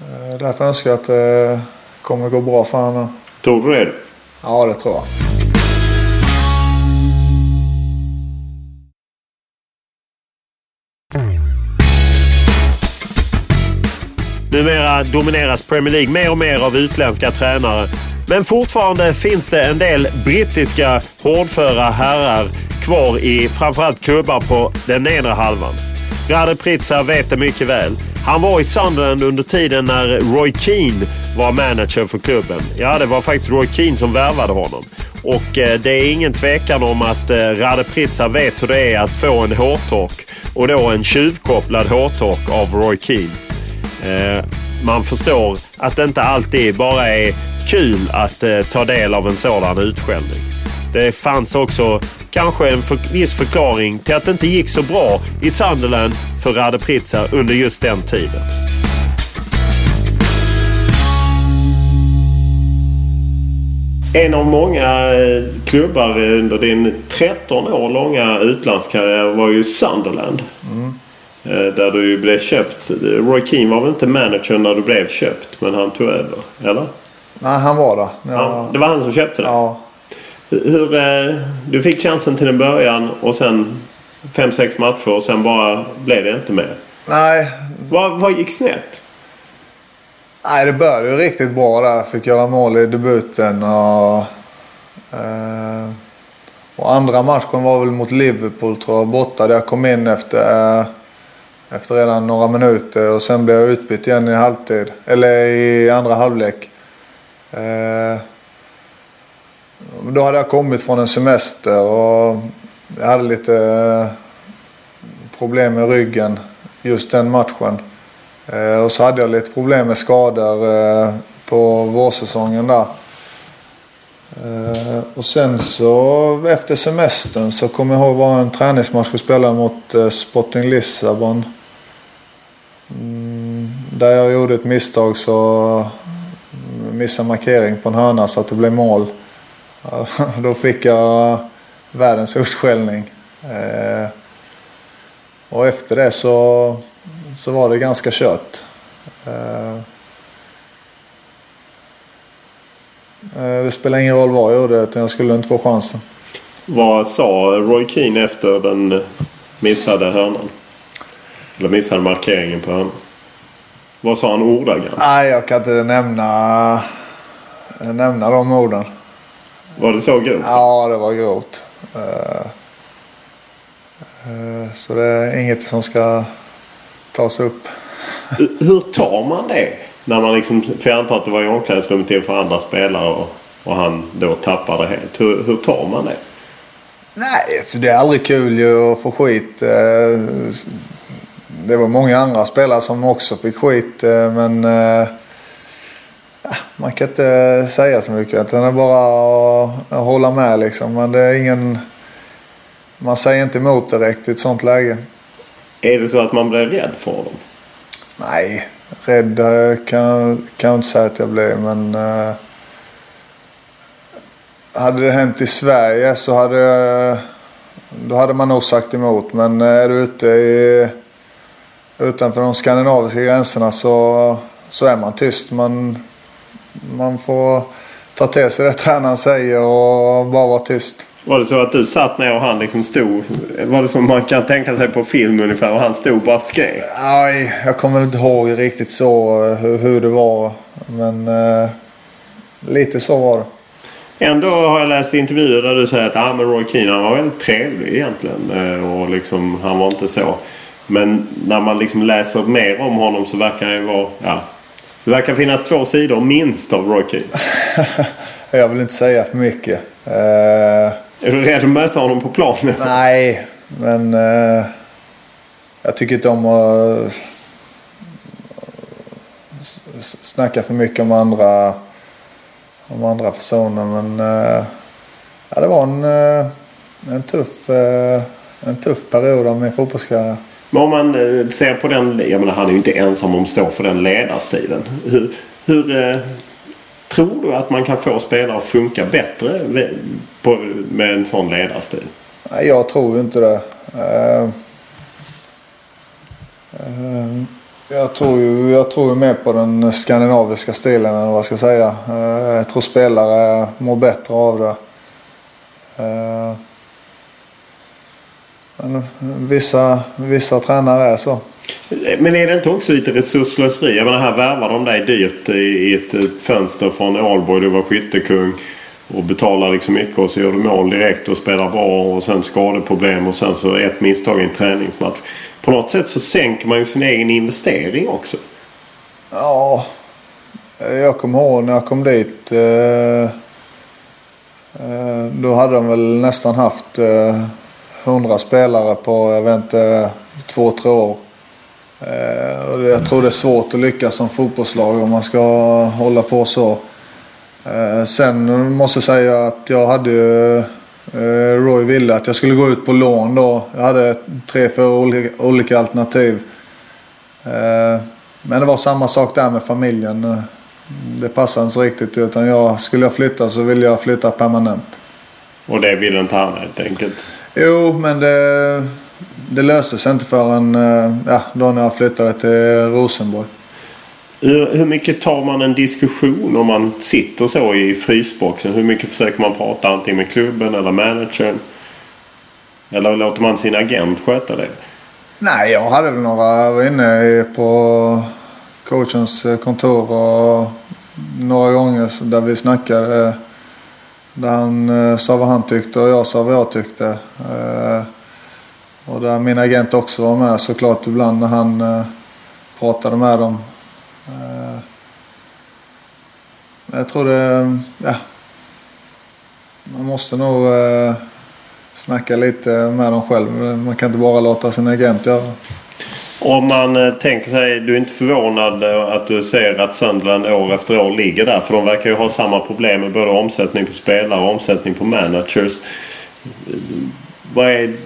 eh, Därför önskar jag att det kommer gå bra för honom. Tror du det? Ja, det tror jag. Numera domineras Premier League mer och mer av utländska tränare. Men fortfarande finns det en del brittiska hårdföra herrar kvar i framförallt klubbar på den nedre halvan. Rade Pritsa vet det mycket väl. Han var i Sunderland under tiden när Roy Keane var manager för klubben. Ja, det var faktiskt Roy Keane som värvade honom. Och eh, det är ingen tvekan om att eh, Rade Pritsa vet hur det är att få en hårtork. Och då en tjuvkopplad hårtork av Roy Keane. Eh, man förstår att det inte alltid bara är kul att eh, ta del av en sådan utskällning. Det fanns också kanske en för, viss förklaring till att det inte gick så bra i Sunderland för Rade Pritsa under just den tiden. En av många eh, klubbar under din 13 år långa utlandskarriär var ju Sunderland. Mm. Där du blev köpt. Roy Keane var väl inte manager när du blev köpt men han tog över? Eller? Nej, han var där. Ja, Ja, det var han som köpte det? ja. Hur, eh, du fick chansen till en början och sen fem sex matcher och sen bara blev det inte mer. Nej, Vad, vad gick snett? Nej, det började ju riktigt bra där. Fick göra mål i debuten. Och, eh, och andra matchen var väl mot Liverpool tror jag, borta. Där jag kom in efter, eh, efter redan några minuter. Och sen blev jag utbytt igen i halvtid. Eller i andra halvlek. Eh, då hade jag kommit från en semester och jag hade lite eh, problem med ryggen just den matchen. Eh, och så hade jag lite problem med skador eh, på vårsäsongen där. Eh, och sen så efter semestern så kommer jag ihåg var en träningsmatch vi spelade mot eh, Sporting Lissabon. Mm, där jag gjorde ett misstag så mm, missade markering på en hörna så att det blev mål. <laughs> Då fick jag världens utskällning. Eh, och efter det så, så var det ganska kört. Eh, eh, det spelar ingen roll vad jag gjorde utan jag skulle inte få chansen. Vad sa Roy Keane efter den missade hörnan? Eller missade markeringen på hörnan? Vad sa han ordagrant? Nej, jag kan inte nämna, nämna de orden. Var det så grovt? Ja, det var grovt. Uh, uh, så det är inget som ska tas upp. Hur tar man det? När man liksom, för jag antar att det var i omklädningsrummet inför andra spelare och, och han då tappar det helt. Hur, hur tar man det? Nej, alltså det är aldrig kul ju att få skit. Eh, det var många andra spelare som också fick skit men man kan inte säga så mycket. Utan det är bara att hålla med liksom. Men det är ingen... Man säger inte emot direkt i ett sånt läge. Är det så att man blir rädd för dem? Nej, rädd kan, kan jag inte säga att jag blir. Men... Hade det hänt i Sverige så hade... Då hade man nog sagt emot. Men är du ute i... Utanför de skandinaviska gränserna så, så är man tyst. Man, man får ta till sig det tränaren säger och bara vara tyst. Var det så att du satt ner och han liksom stod? Var det som man kan tänka sig på film ungefär och han stod och bara skrek? Nej, jag kommer inte ihåg riktigt så hur, hur det var. Men eh, lite så var det. Ändå har jag läst intervjuer där du säger att ah, men Roy Keane var väldigt trevlig egentligen. Eh, och liksom, han var inte så. Men när man liksom läser mer om honom så verkar han ju vara ja, det verkar finnas två sidor minst av Roy Keane. <laughs> jag vill inte säga för mycket. Uh, är du rädd att möta honom på planen? Nej, men uh, jag tycker inte om att snacka för mycket om andra, om andra personer. Men uh, ja, det var en, en, tuff, en tuff period av min fotbollskarriär. Men om man eh, ser på den, jag menar han är ju inte ensam om att stå för den ledarstilen. Hur, hur eh, tror du att man kan få spelare att funka bättre på, med en sån ledarstil? Jag tror inte det. Uh, uh, jag tror ju jag tror ju mer på den skandinaviska stilen eller vad jag ska säga. Uh, jag tror spelare mår bättre av det. Vissa, vissa tränare är så. Men är det inte också lite resursslöseri? Jag menar här värvar de dig dyrt i ett, ett fönster från Ålborg. Du var skyttekung och betalar liksom mycket och så gör du mål direkt och spelar bra och sen skadeproblem och sen så ett misstag i en träningsmatch. På något sätt så sänker man ju sin egen investering också. Ja, jag kommer ihåg när jag kom dit. Eh, eh, då hade de väl nästan haft eh, 100 spelare på, jag vet inte, två, tre år. Eh, jag tror det är svårt att lyckas som fotbollslag om man ska hålla på så. Eh, sen måste jag säga att jag hade ju... Eh, Roy ville att jag skulle gå ut på lån då. Jag hade tre, fyra olika alternativ. Men det var samma sak där med familjen. Det passade inte riktigt utan jag, skulle jag flytta så ville jag flytta permanent. Och det ville inte han helt enkelt? Jo, men det, det löste sig inte förrän eh, ja, då när jag flyttade till Rosenborg. Hur, hur mycket tar man en diskussion om man sitter så i frysboxen? Hur mycket försöker man prata antingen med klubben eller managern? Eller låter man sin agent sköta det? Nej, jag hade väl några var inne på coachens kontor och några gånger där vi snackade där han eh, sa vad han tyckte och jag sa vad jag tyckte. Eh, och där min agent också var med såklart ibland när han eh, pratade med dem. Men jag tror det, ja. Man måste nog snacka lite med dem själv. Man kan inte bara låta sin agent göra om man eh, tänker sig, du är inte förvånad eh, att du ser att Sunderland år efter år ligger där. För de verkar ju ha samma problem med både omsättning på spelare och omsättning på managers. Vad är,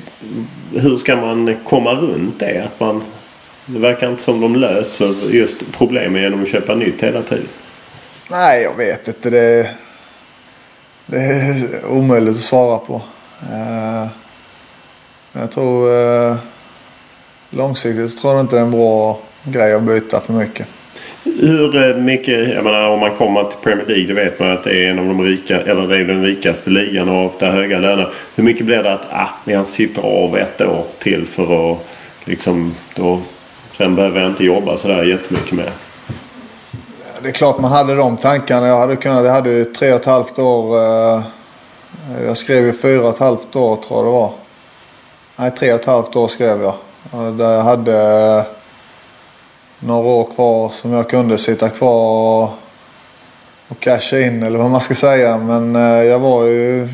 hur ska man komma runt det? Att man, det verkar inte som de löser just problemen genom att köpa nytt hela tiden. Nej, jag vet inte. Det, det är omöjligt att svara på. Uh, jag tror... Långsiktigt så tror jag inte det är en bra grej att byta för mycket. Hur mycket, jag menar om man kommer till Premier League då vet man att det är en av de rika, eller det är den rikaste ligan och ofta höga löner. Hur mycket blir det att ah, jag sitter av ett år till för att liksom då sen behöver jag inte jobba sådär jättemycket mer? Det är klart man hade de tankarna. Jag hade kunnat, jag hade ju tre och ett halvt år. Eh, jag skrev ju fyra och ett halvt år tror jag det var. Nej, tre och ett halvt år skrev jag. Där jag hade eh, några år kvar som jag kunde sitta kvar och, casha in eller vad man ska säga. Men eh, jag var ju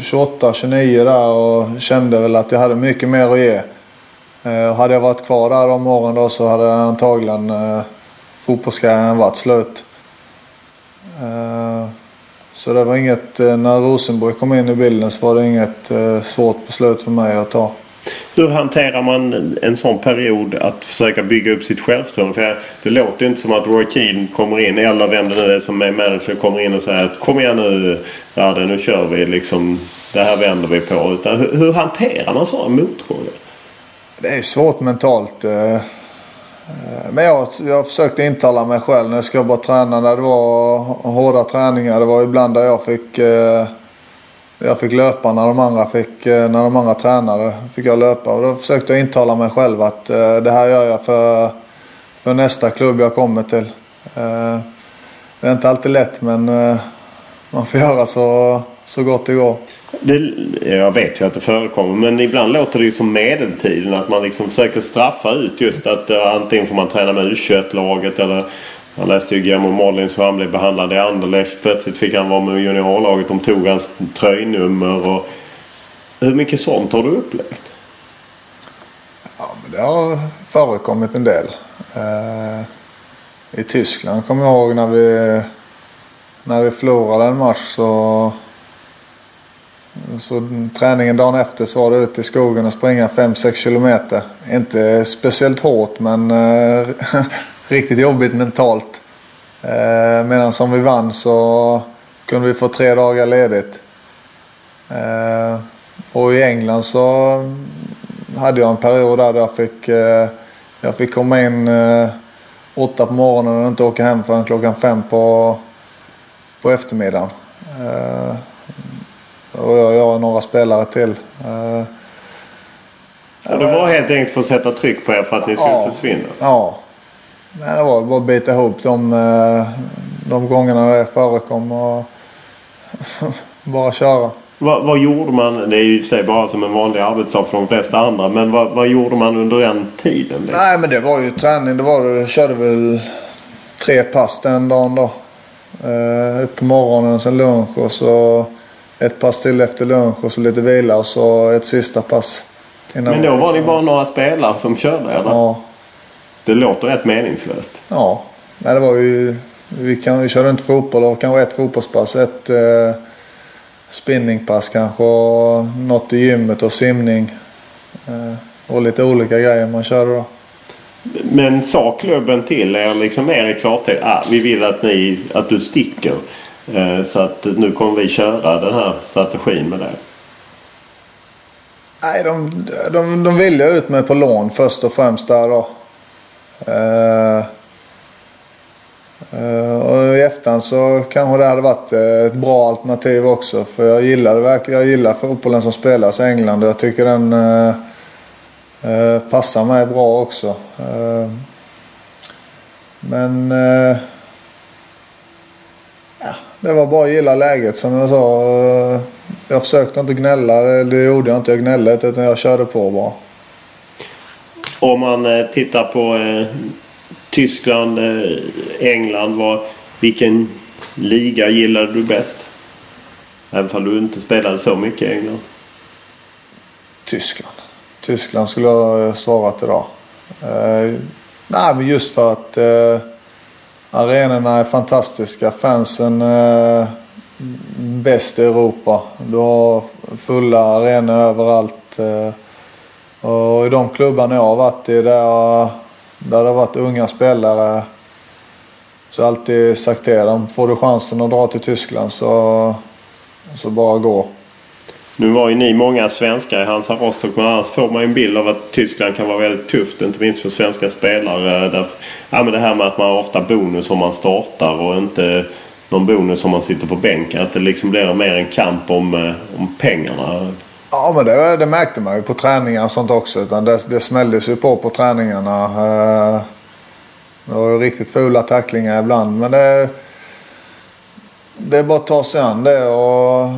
28, 29 där och kände väl att jag hade mycket mer att ge. Eh, hade jag varit kvar där de åren då så hade antagligen fotbollskarriären varit slut. Så det var inget, när Rosenborg kom in i bilden så var det inget svårt beslut för mig att ta. Hur hanterar man en sån period att försöka bygga upp sitt självförtroende? För det låter ju inte som att Roy Keane kommer in, eller vem det nu är som är manager, kommer in och säger att kom igen nu Radde, nu kör vi liksom. Det här vänder vi på. Utan hur, hur hanterar man sådana motgångar? Det är svårt mentalt. Eh, eh, men jag, jag försökte intala mig själv när jag skulle bara träna när det var hårda träningar. Det var ibland där jag fick eh, jag fick löpa när de andra, fick, eh, när de andra tränade. Fick jag löpa och då försökte jag intala mig själv att eh, det här gör jag för, för nästa klubb jag kommer till. Eh, det är inte alltid lätt men eh, man får <laughs> göra så, så gott det går. Det, jag vet ju att det förekommer men ibland låter det ju som medeltiden. Att man liksom försöker straffa ut just att eh, antingen får man träna med U21-laget eller han läste ju Guillermo Mollins hur han blev behandlad i Anderlecht. Plötsligt fick han vara med juniorlaget. De tog hans tröjnummer. Och hur mycket sånt har du upplevt? Ja, men det har förekommit en del. Eh, I Tyskland kommer jag ihåg när vi, när vi förlorade en match så så träningen dagen efter så var det ut i skogen och springa 5-6 kilometer. Inte speciellt hårt men eh, <laughs> riktigt jobbigt mentalt. Eh, medan som vi vann så kunde vi få tre dagar ledigt. Eh, och i England så hade jag en period där jag fick, eh, jag fick komma in eh, åtta på morgonen och inte åka hem förrän klockan fem på, på eftermiddagen. Eh, och jag, jag och några spelare till. Eh, och det var helt enkelt för att sätta tryck på er för att ni skulle ja, försvinna? Ja, Nej, det var bara att bita ihop de, eh, de gångerna det förekom och <laughs> bara köra. Vad, vad, gjorde man? Det är ju i och för sig bara som en vanlig arbetsdag för de flesta andra. Men vad, vad gjorde man under den tiden? Nej men det var ju träning. Det var det. Jag körde väl tre pass den dagen då. Ett på morgonen, sen lunch och så ett pass till efter lunch och så lite vila och så ett sista pass. Men då var ni bara några spelare som körde eller? Ja. Det låter rätt meningslöst. Ja, Nej, det var ju... Vi, kan, vi körde inte fotboll och kanske ett fotbollspass. Ett eh, spinningpass kanske och något i gymmet och simning. Eh, och lite olika grejer man körde då. Men sa klubben till er liksom mer i klartext ah, vi vill att, ni, att du sticker. Eh, så att nu kommer vi köra den här strategin med det. Nej, de, de, de ville ut mig på lån först och främst där då. Uh, uh, och i efterhand så kanske det hade varit eh, ett bra alternativ också. För jag gillar verkligen, jag gillar fotbollen som spelas i England och jag tycker den uh, passar mig bra också. men ja, det var bara att gilla läget som jag sa. jag försökte inte gnälla, det gjorde jag inte. Jag gnällde utan jag körde på bara. Om man eh, tittar på eh, Tyskland, eh, England. Var, vilken liga gillade du bäst? Även om du inte spelade så mycket i England. Tyskland. Tyskland skulle jag svarat idag. Eh, nej, men just för att eh, arenorna är fantastiska. Fansen eh, bäst i Europa. Du har fulla arenor överallt. Eh, och i de klubbarna jag har varit i där, där det har varit unga spelare så har jag alltid sagt till dem, får du chansen att dra till Tyskland så, så bara gå. Nu var ju ni många svenskar i Hansa Rostock men annars får man ju en bild av att Tyskland kan vara väldigt tufft. Inte minst för svenska spelare. Där, ja, men det här med att man har ofta bonus om man startar och inte någon bonus om man sitter på bänken. Att det liksom blir mer en kamp om, eh, om pengarna. Ja, men det, det märkte man ju på träningar och sånt också. Utan det, det smälldes ju på på träningarna. Eh, det var riktigt fula tacklingar ibland. Men det, det är bara att ta sig an det och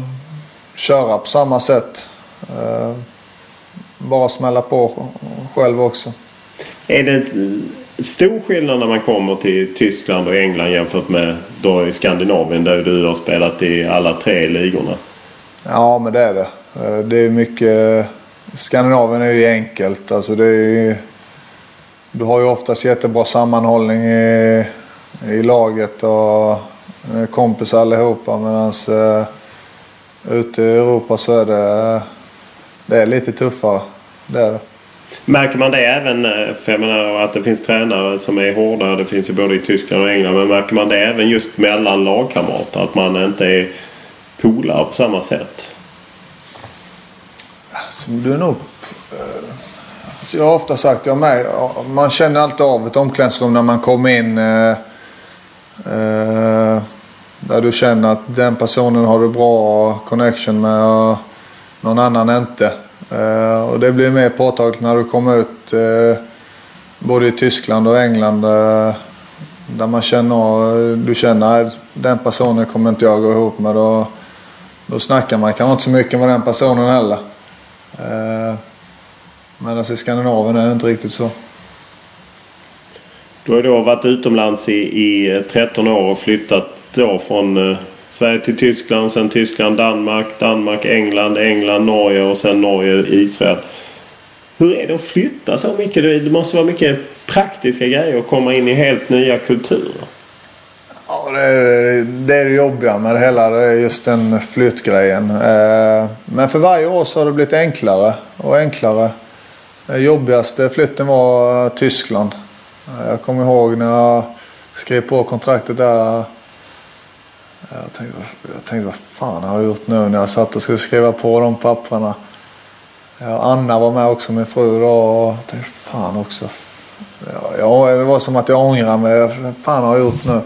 köra på samma sätt. Eh, bara smälla på själv också. Är det stor skillnad när man kommer till Tyskland och England jämfört med då i Skandinavien där du har spelat i alla tre ligorna? Ja, men det är det. Eh, det är mycket... Skandinavien är ju enkelt. Alltså det är du har ju oftast jättebra sammanhållning i, i laget och eh, kompisar allihopa. Medan eh, ute i Europa så är det, det är lite tuffare. Det är det. Märker man det även, eh, för jag menar att det finns tränare som är hårda. Det finns ju både i Tyskland och England. Men märker man det även just mellan lagkamrater? Att man inte är polare på samma sätt? Alltså, upp. alltså, jag har ofta sagt, jag med, man känner alltid av ett omklädningsrum när man kommer in. Eh, eh, där du känner att den personen har du bra connection med och någon annan inte. Och det blir mer påtagligt när du kommer ut både i Tyskland och England. Där man känner, du känner att den personen kommer inte jag gå ihop med. Då, då snackar man kanske inte så mycket med den personen heller. Eh, Medan alltså i Skandinavien är det inte riktigt så. Du har då varit utomlands i, i eh, 13 år och flyttat då från eh, Sverige till Tyskland, sen Tyskland, Danmark, Danmark, England, England, Norge och sen Norge, Israel. Hur är det att flytta så mycket? Det måste vara mycket praktiska grejer att komma in i helt nya kulturer. Ja, det är, det är det jobbiga med det hela. Det är just den flyttgrejen. Eh, men för varje år så har det blivit enklare och enklare. Den jobbigaste flytten var Tyskland. Eh, jag kommer ihåg när jag skrev på kontraktet där jag tänkte, jag tänkte vad fan har jag gjort nu när jag satt och skulle skriva på de papperna. Anna var med också, min fru då. Och jag tänkte fan också. Ja, det var som att jag ångrade mig. Vad fan har jag gjort nu?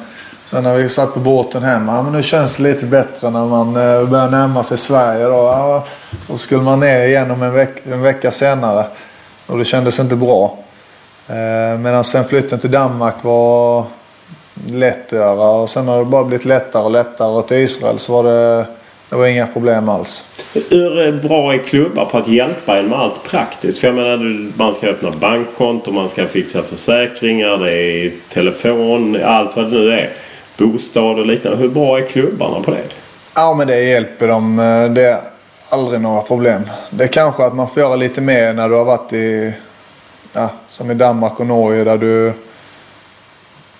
Sen när vi satt på båten hem. Ja, men nu känns det lite bättre när man eh, börjar närma sig Sverige. Då, ja, då skulle man ner igen om en, veck en vecka senare. Och det kändes inte bra. Eh, medan sen flytten till Danmark var lätt att göra. Och sen har det bara blivit lättare och lättare. Och till Israel så var det, det var inga problem alls. Hur bra är klubbar på att hjälpa en med allt praktiskt? För jag menar man ska öppna bankkonto, man ska fixa försäkringar, det är telefon, allt vad det nu är. Bostad och liknande. Hur bra är klubbarna på det? Ja men det hjälper dem. Eh, det är aldrig några problem. Det är kanske att man får göra lite mer när du har varit i, ja, som i Danmark och Norge där du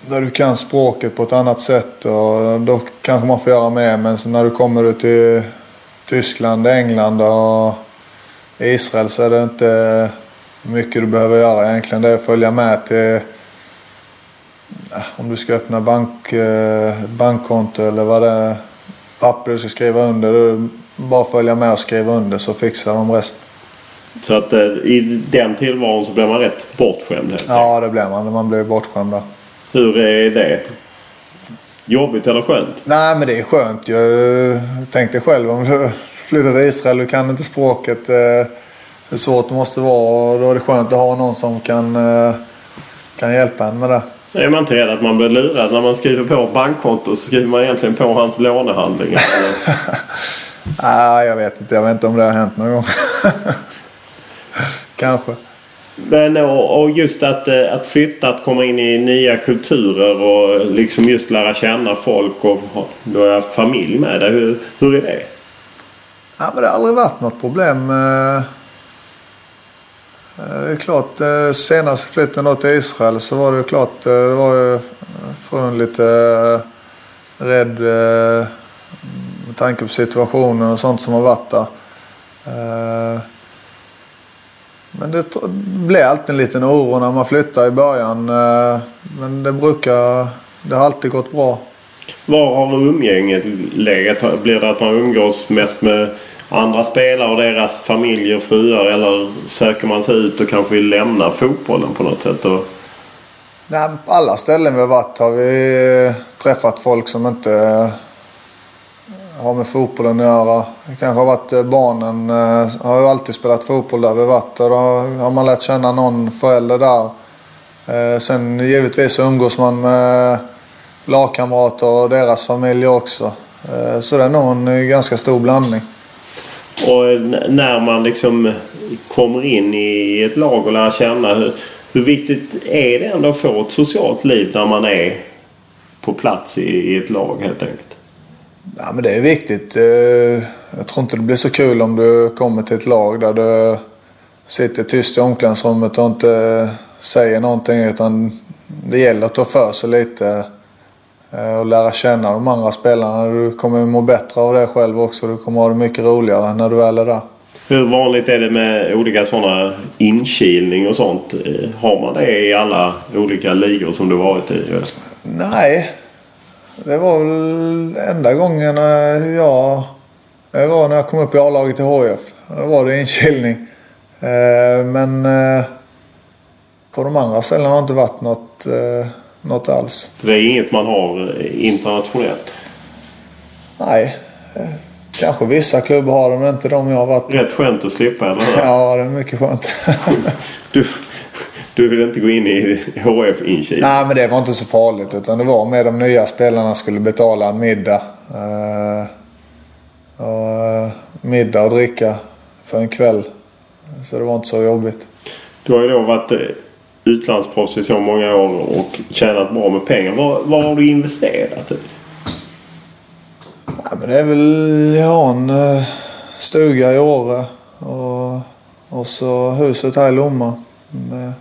där du kan språket på ett annat sätt. Och då kanske man får göra mer. Men när du kommer till Tyskland, England och Israel så är det inte mycket du behöver göra egentligen. Det är att följa med till om du ska öppna bank, eh, bankkonto eller vad det är. Papper du ska skriva under. Bara följa med och skriva under så fixar de resten. Så att eh, i den tillvaron så blir man rätt bortskämd helt Ja det blir man. Man blir bortskämd där. Hur är det? Jobbigt eller skönt? Nej men det är skönt. Jag tänkte själv om du flyttar till Israel och kan inte språket. Eh, hur svårt det måste vara. Då är det skönt att ha någon som kan, eh, kan hjälpa en med det. Är man inte rädd att man blir lurad när man skriver på bankkonto så skriver man egentligen på hans lånehandlingar? <laughs> Nej, jag vet inte. Jag vet inte om det har hänt någon gång. <laughs> Kanske. Men och, just att, eh, att flytta, att komma in i nya kulturer och liksom just lära känna folk och du har haft familj med dig. Hur, hur är det? Ja, men det har aldrig varit något problem. Eh, Eh, det är klart, eh, senaste flytten då till Israel så var det klart, eh, det var ju frun lite rädd med tanke på situationen och sånt som har varit där. Men det blir alltid en liten oro när man flyttar i början. Men det brukar... Det har alltid gått bra. Var har umgänget legat? Blir det att man umgås mest med andra spelare och deras familjer och fruar? Eller söker man sig ut och kanske vill lämna fotbollen på något sätt? Och... Nej, på alla ställen vi har varit har vi träffat folk som inte eh, har med fotbollen att göra. Det kanske har varit eh, barnen. Eh, har ju alltid spelat fotboll där vi varit. Och då har man lärt känna någon förälder där. Sen givetvis umgås man med lagkamrater och deras familjer också. Så det är nog en ganska stor blandning. Och när man liksom kommer in i ett lag och lär känna. Hur, hur viktigt är det ändå att få ett socialt liv när man är på plats i, ett lag helt enkelt? Ja, men det är viktigt. Eh, jag tror inte det blir så kul om du kommer till ett lag där du sitter tyst i omklädningsrummet och inte säger någonting. Utan det gäller att ta för sig lite och lära känna de andra spelarna. Du kommer må bättre av det själv också. Du kommer ha det mycket roligare när du väl är där. Hur vanligt är det med olika sådana inkilning och sånt? Eh, har man det i alla olika ligor som du varit i? Nej. Det var väl enda gången jag... Det var när jag kom upp i A-laget i HF. Då var det inkilning. Eh, men på de andra ställena har det inte varit något, eh, något alls. Det är inget man har internationellt? Nej. Eh, kanske vissa klubbar har det men inte de jag har varit Rätt skönt att slippa eller? ja, det är mycket skönt. <laughs> du, du vill inte gå in i hf inkil Nej, men det var inte så farligt. Utan det var med de nya spelarna skulle betala en middag. Uh, och, uh, middag och dricka för en kväll. Så det var inte så jobbigt. Du har ju då varit eh, utlandsproffs i så många år och tjänat bra med pengar. Vad, vad har du investerat i? Ja, men det är väl, jag har en uh, stuga i Åre och, och så huset här i Lomma. Det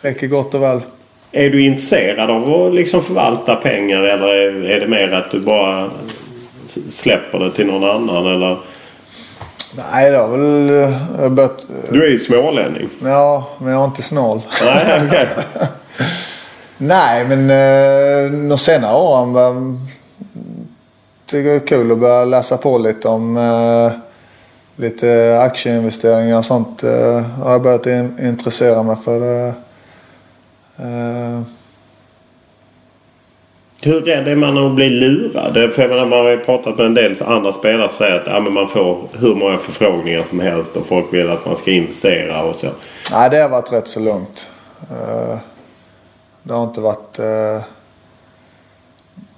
räcker gott och väl. Är du intresserad av att liksom förvalta pengar eller är det mer att du bara släpper det till någon annan? Eller? Nej, det har väl jag börjat... Du är ju smålänning. Ja, men jag är inte snål. Nej, okay. <laughs> Nej, men eh, de senare åren eh, tycker jag det är kul att börja läsa på lite om eh, lite aktieinvesteringar och sånt. Eh, har jag börjat in, intressera mig för. Eh, hur rädd är man att bli lurad? För jag menar, man har ju pratat med en del andra spelare som säger att ja, men man får hur många förfrågningar som helst och folk vill att man ska investera och så. Nej, det har varit rätt så lugnt. Eh, det har inte varit eh,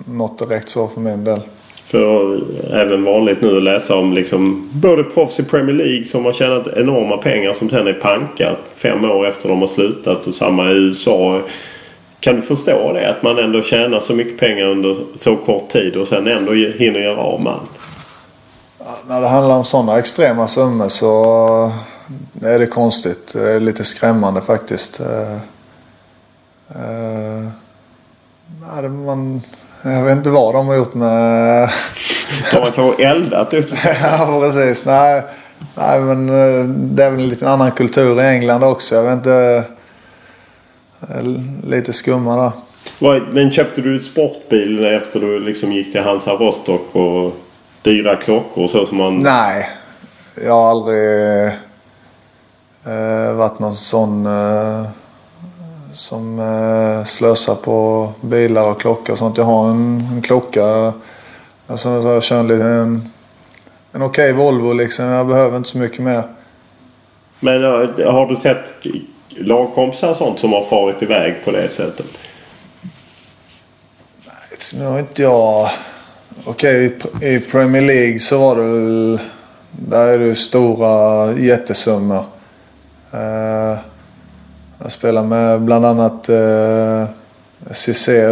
något direkt så för min del. För även vanligt nu att läsa om liksom både proffs i Premier League som har tjänat enorma pengar som sen är pankat fem år efter de har slutat och samma i USA. Kan du förstå det? Att man ändå tjänar så mycket pengar under så kort tid och sen ändå hinner göra av med allt? När det handlar om sådana extrema summor så är det konstigt. Det är lite skrämmande faktiskt. Uh, uh, man, jag vet inte vad de har gjort med... De har kanske eldat upp <laughs> Ja, precis. Nej, nej, men eh, det är väl en lite annan kultur i England också. Jag vet inte lite skumma där. Men köpte du ett sportbil efter du liksom gick till Hansa Rostock och dyra klockor och så som man... Nej. Jag har aldrig eh, varit någon sån eh, som eh, slösar på bilar och klockor och sånt. Jag har en, en klocka. Jag, sa, jag kör en, en, en okej okay Volvo liksom. Jag behöver inte så mycket mer. Men eh, har du sett lagkompisar och sånt som har farit iväg på det sättet? Nej, nu har inte jag... Okej, okay, i Premier League så var det väl... Där är det stora jättesummor. Eh, jag spelar med bland annat uh,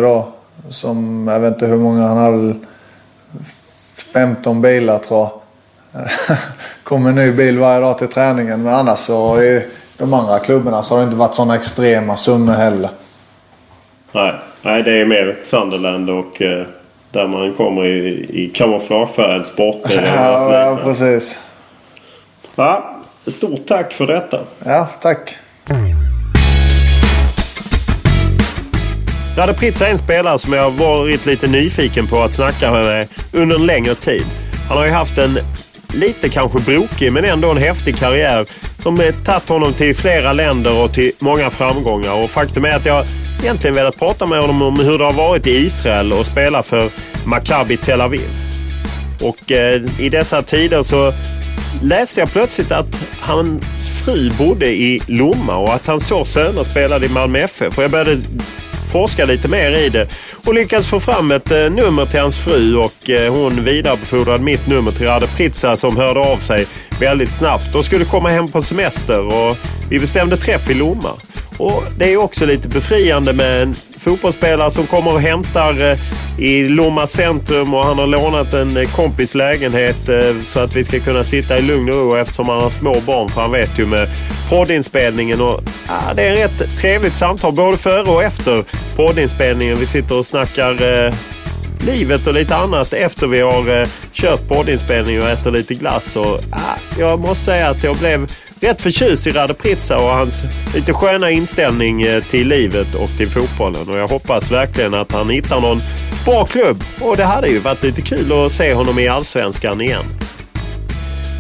då. Som, jag vet inte hur många han hade. 15 bilar tror jag. <laughs> Kommer en ny bil varje dag till träningen. Men annars så är de andra klubbarna så har det inte varit sådana extrema summor heller. Nej, Nej det är mer Sunderland och eh, där man kommer i, i kamouflagefärgad sportbil. <laughs> ja, ja, precis. Ja, stort tack för detta. Ja, tack. Rade Pritz är en spelare som jag varit lite nyfiken på att snacka med under en längre tid. Han har ju haft en lite kanske brokig men ändå en häftig karriär som eh, tagit honom till flera länder och till många framgångar. Och faktum är att jag egentligen velat prata med honom om hur det har varit i Israel och spela för Maccabi Tel Aviv. Och eh, i dessa tider så läste jag plötsligt att hans fru bodde i Lomma och att hans två söner spelade i Malmö FF. Och jag började forska lite mer i det och lyckades få fram ett eh, nummer till hans fru och eh, hon vidarebefordrade mitt nummer till Rade Pritsa som hörde av sig väldigt snabbt och skulle komma hem på semester och vi bestämde träff i Lomma. Och Det är också lite befriande med en fotbollsspelare som kommer och hämtar eh, i Lomma centrum och han har lånat en eh, kompis lägenhet eh, så att vi ska kunna sitta i lugn och ro eftersom han har små barn. För han vet ju med poddinspelningen och ja, det är ett rätt trevligt samtal både före och efter poddinspelningen. Vi sitter och snackar eh, livet och lite annat efter vi har eh, kört poddinspelningen och äter lite glass. Och, ja, jag måste säga att jag blev rätt förtjust i Radepritsa och hans lite sköna inställning eh, till livet och till fotbollen. Och jag hoppas verkligen att han hittar någon bra klubb. Och det hade ju varit lite kul att se honom i Allsvenskan igen.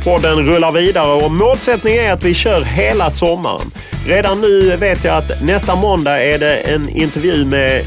Podden rullar vidare och målsättningen är att vi kör hela sommaren. Redan nu vet jag att nästa måndag är det en intervju med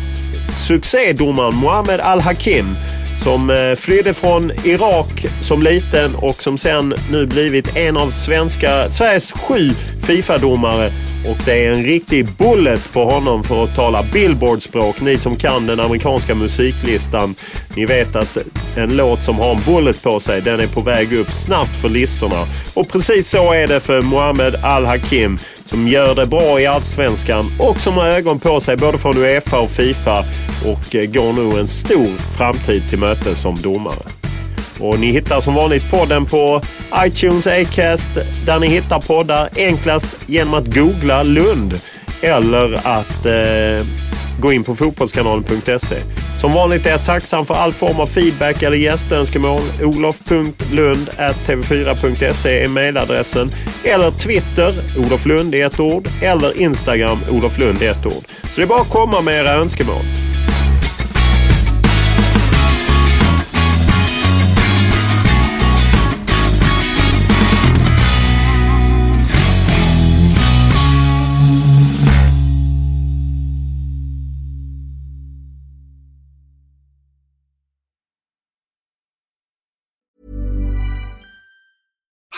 succédomaren Mohammed Al-Hakim som eh, flydde från Irak som liten och som sen nu blivit en av svenska, Sveriges sju Fifa-domare. Och det är en riktig bullet på honom för att tala Billboard-språk. Ni som kan den amerikanska musiklistan, ni vet att en låt som har en bullet på sig, den är på väg upp snabbt för listorna. Och precis så är det för Mohammed Al-Hakim som gör det bra i Allsvenskan och som har ögon på sig både från Uefa och Fifa och eh, går nu en stor framtid till mötes som domare. Och ni hittar som vanligt podden på iTunes, Acast, där ni hittar poddar enklast genom att googla Lund eller att eh, gå in på fotbollskanalen.se. Som vanligt är jag tacksam för all form av feedback eller gästönskemål. olof.lund.tv4.se är mejladressen. Eller Twitter, Olof Lund i ett ord. Eller Instagram, Olof Lund i ett ord. Så det är bara att komma med era önskemål.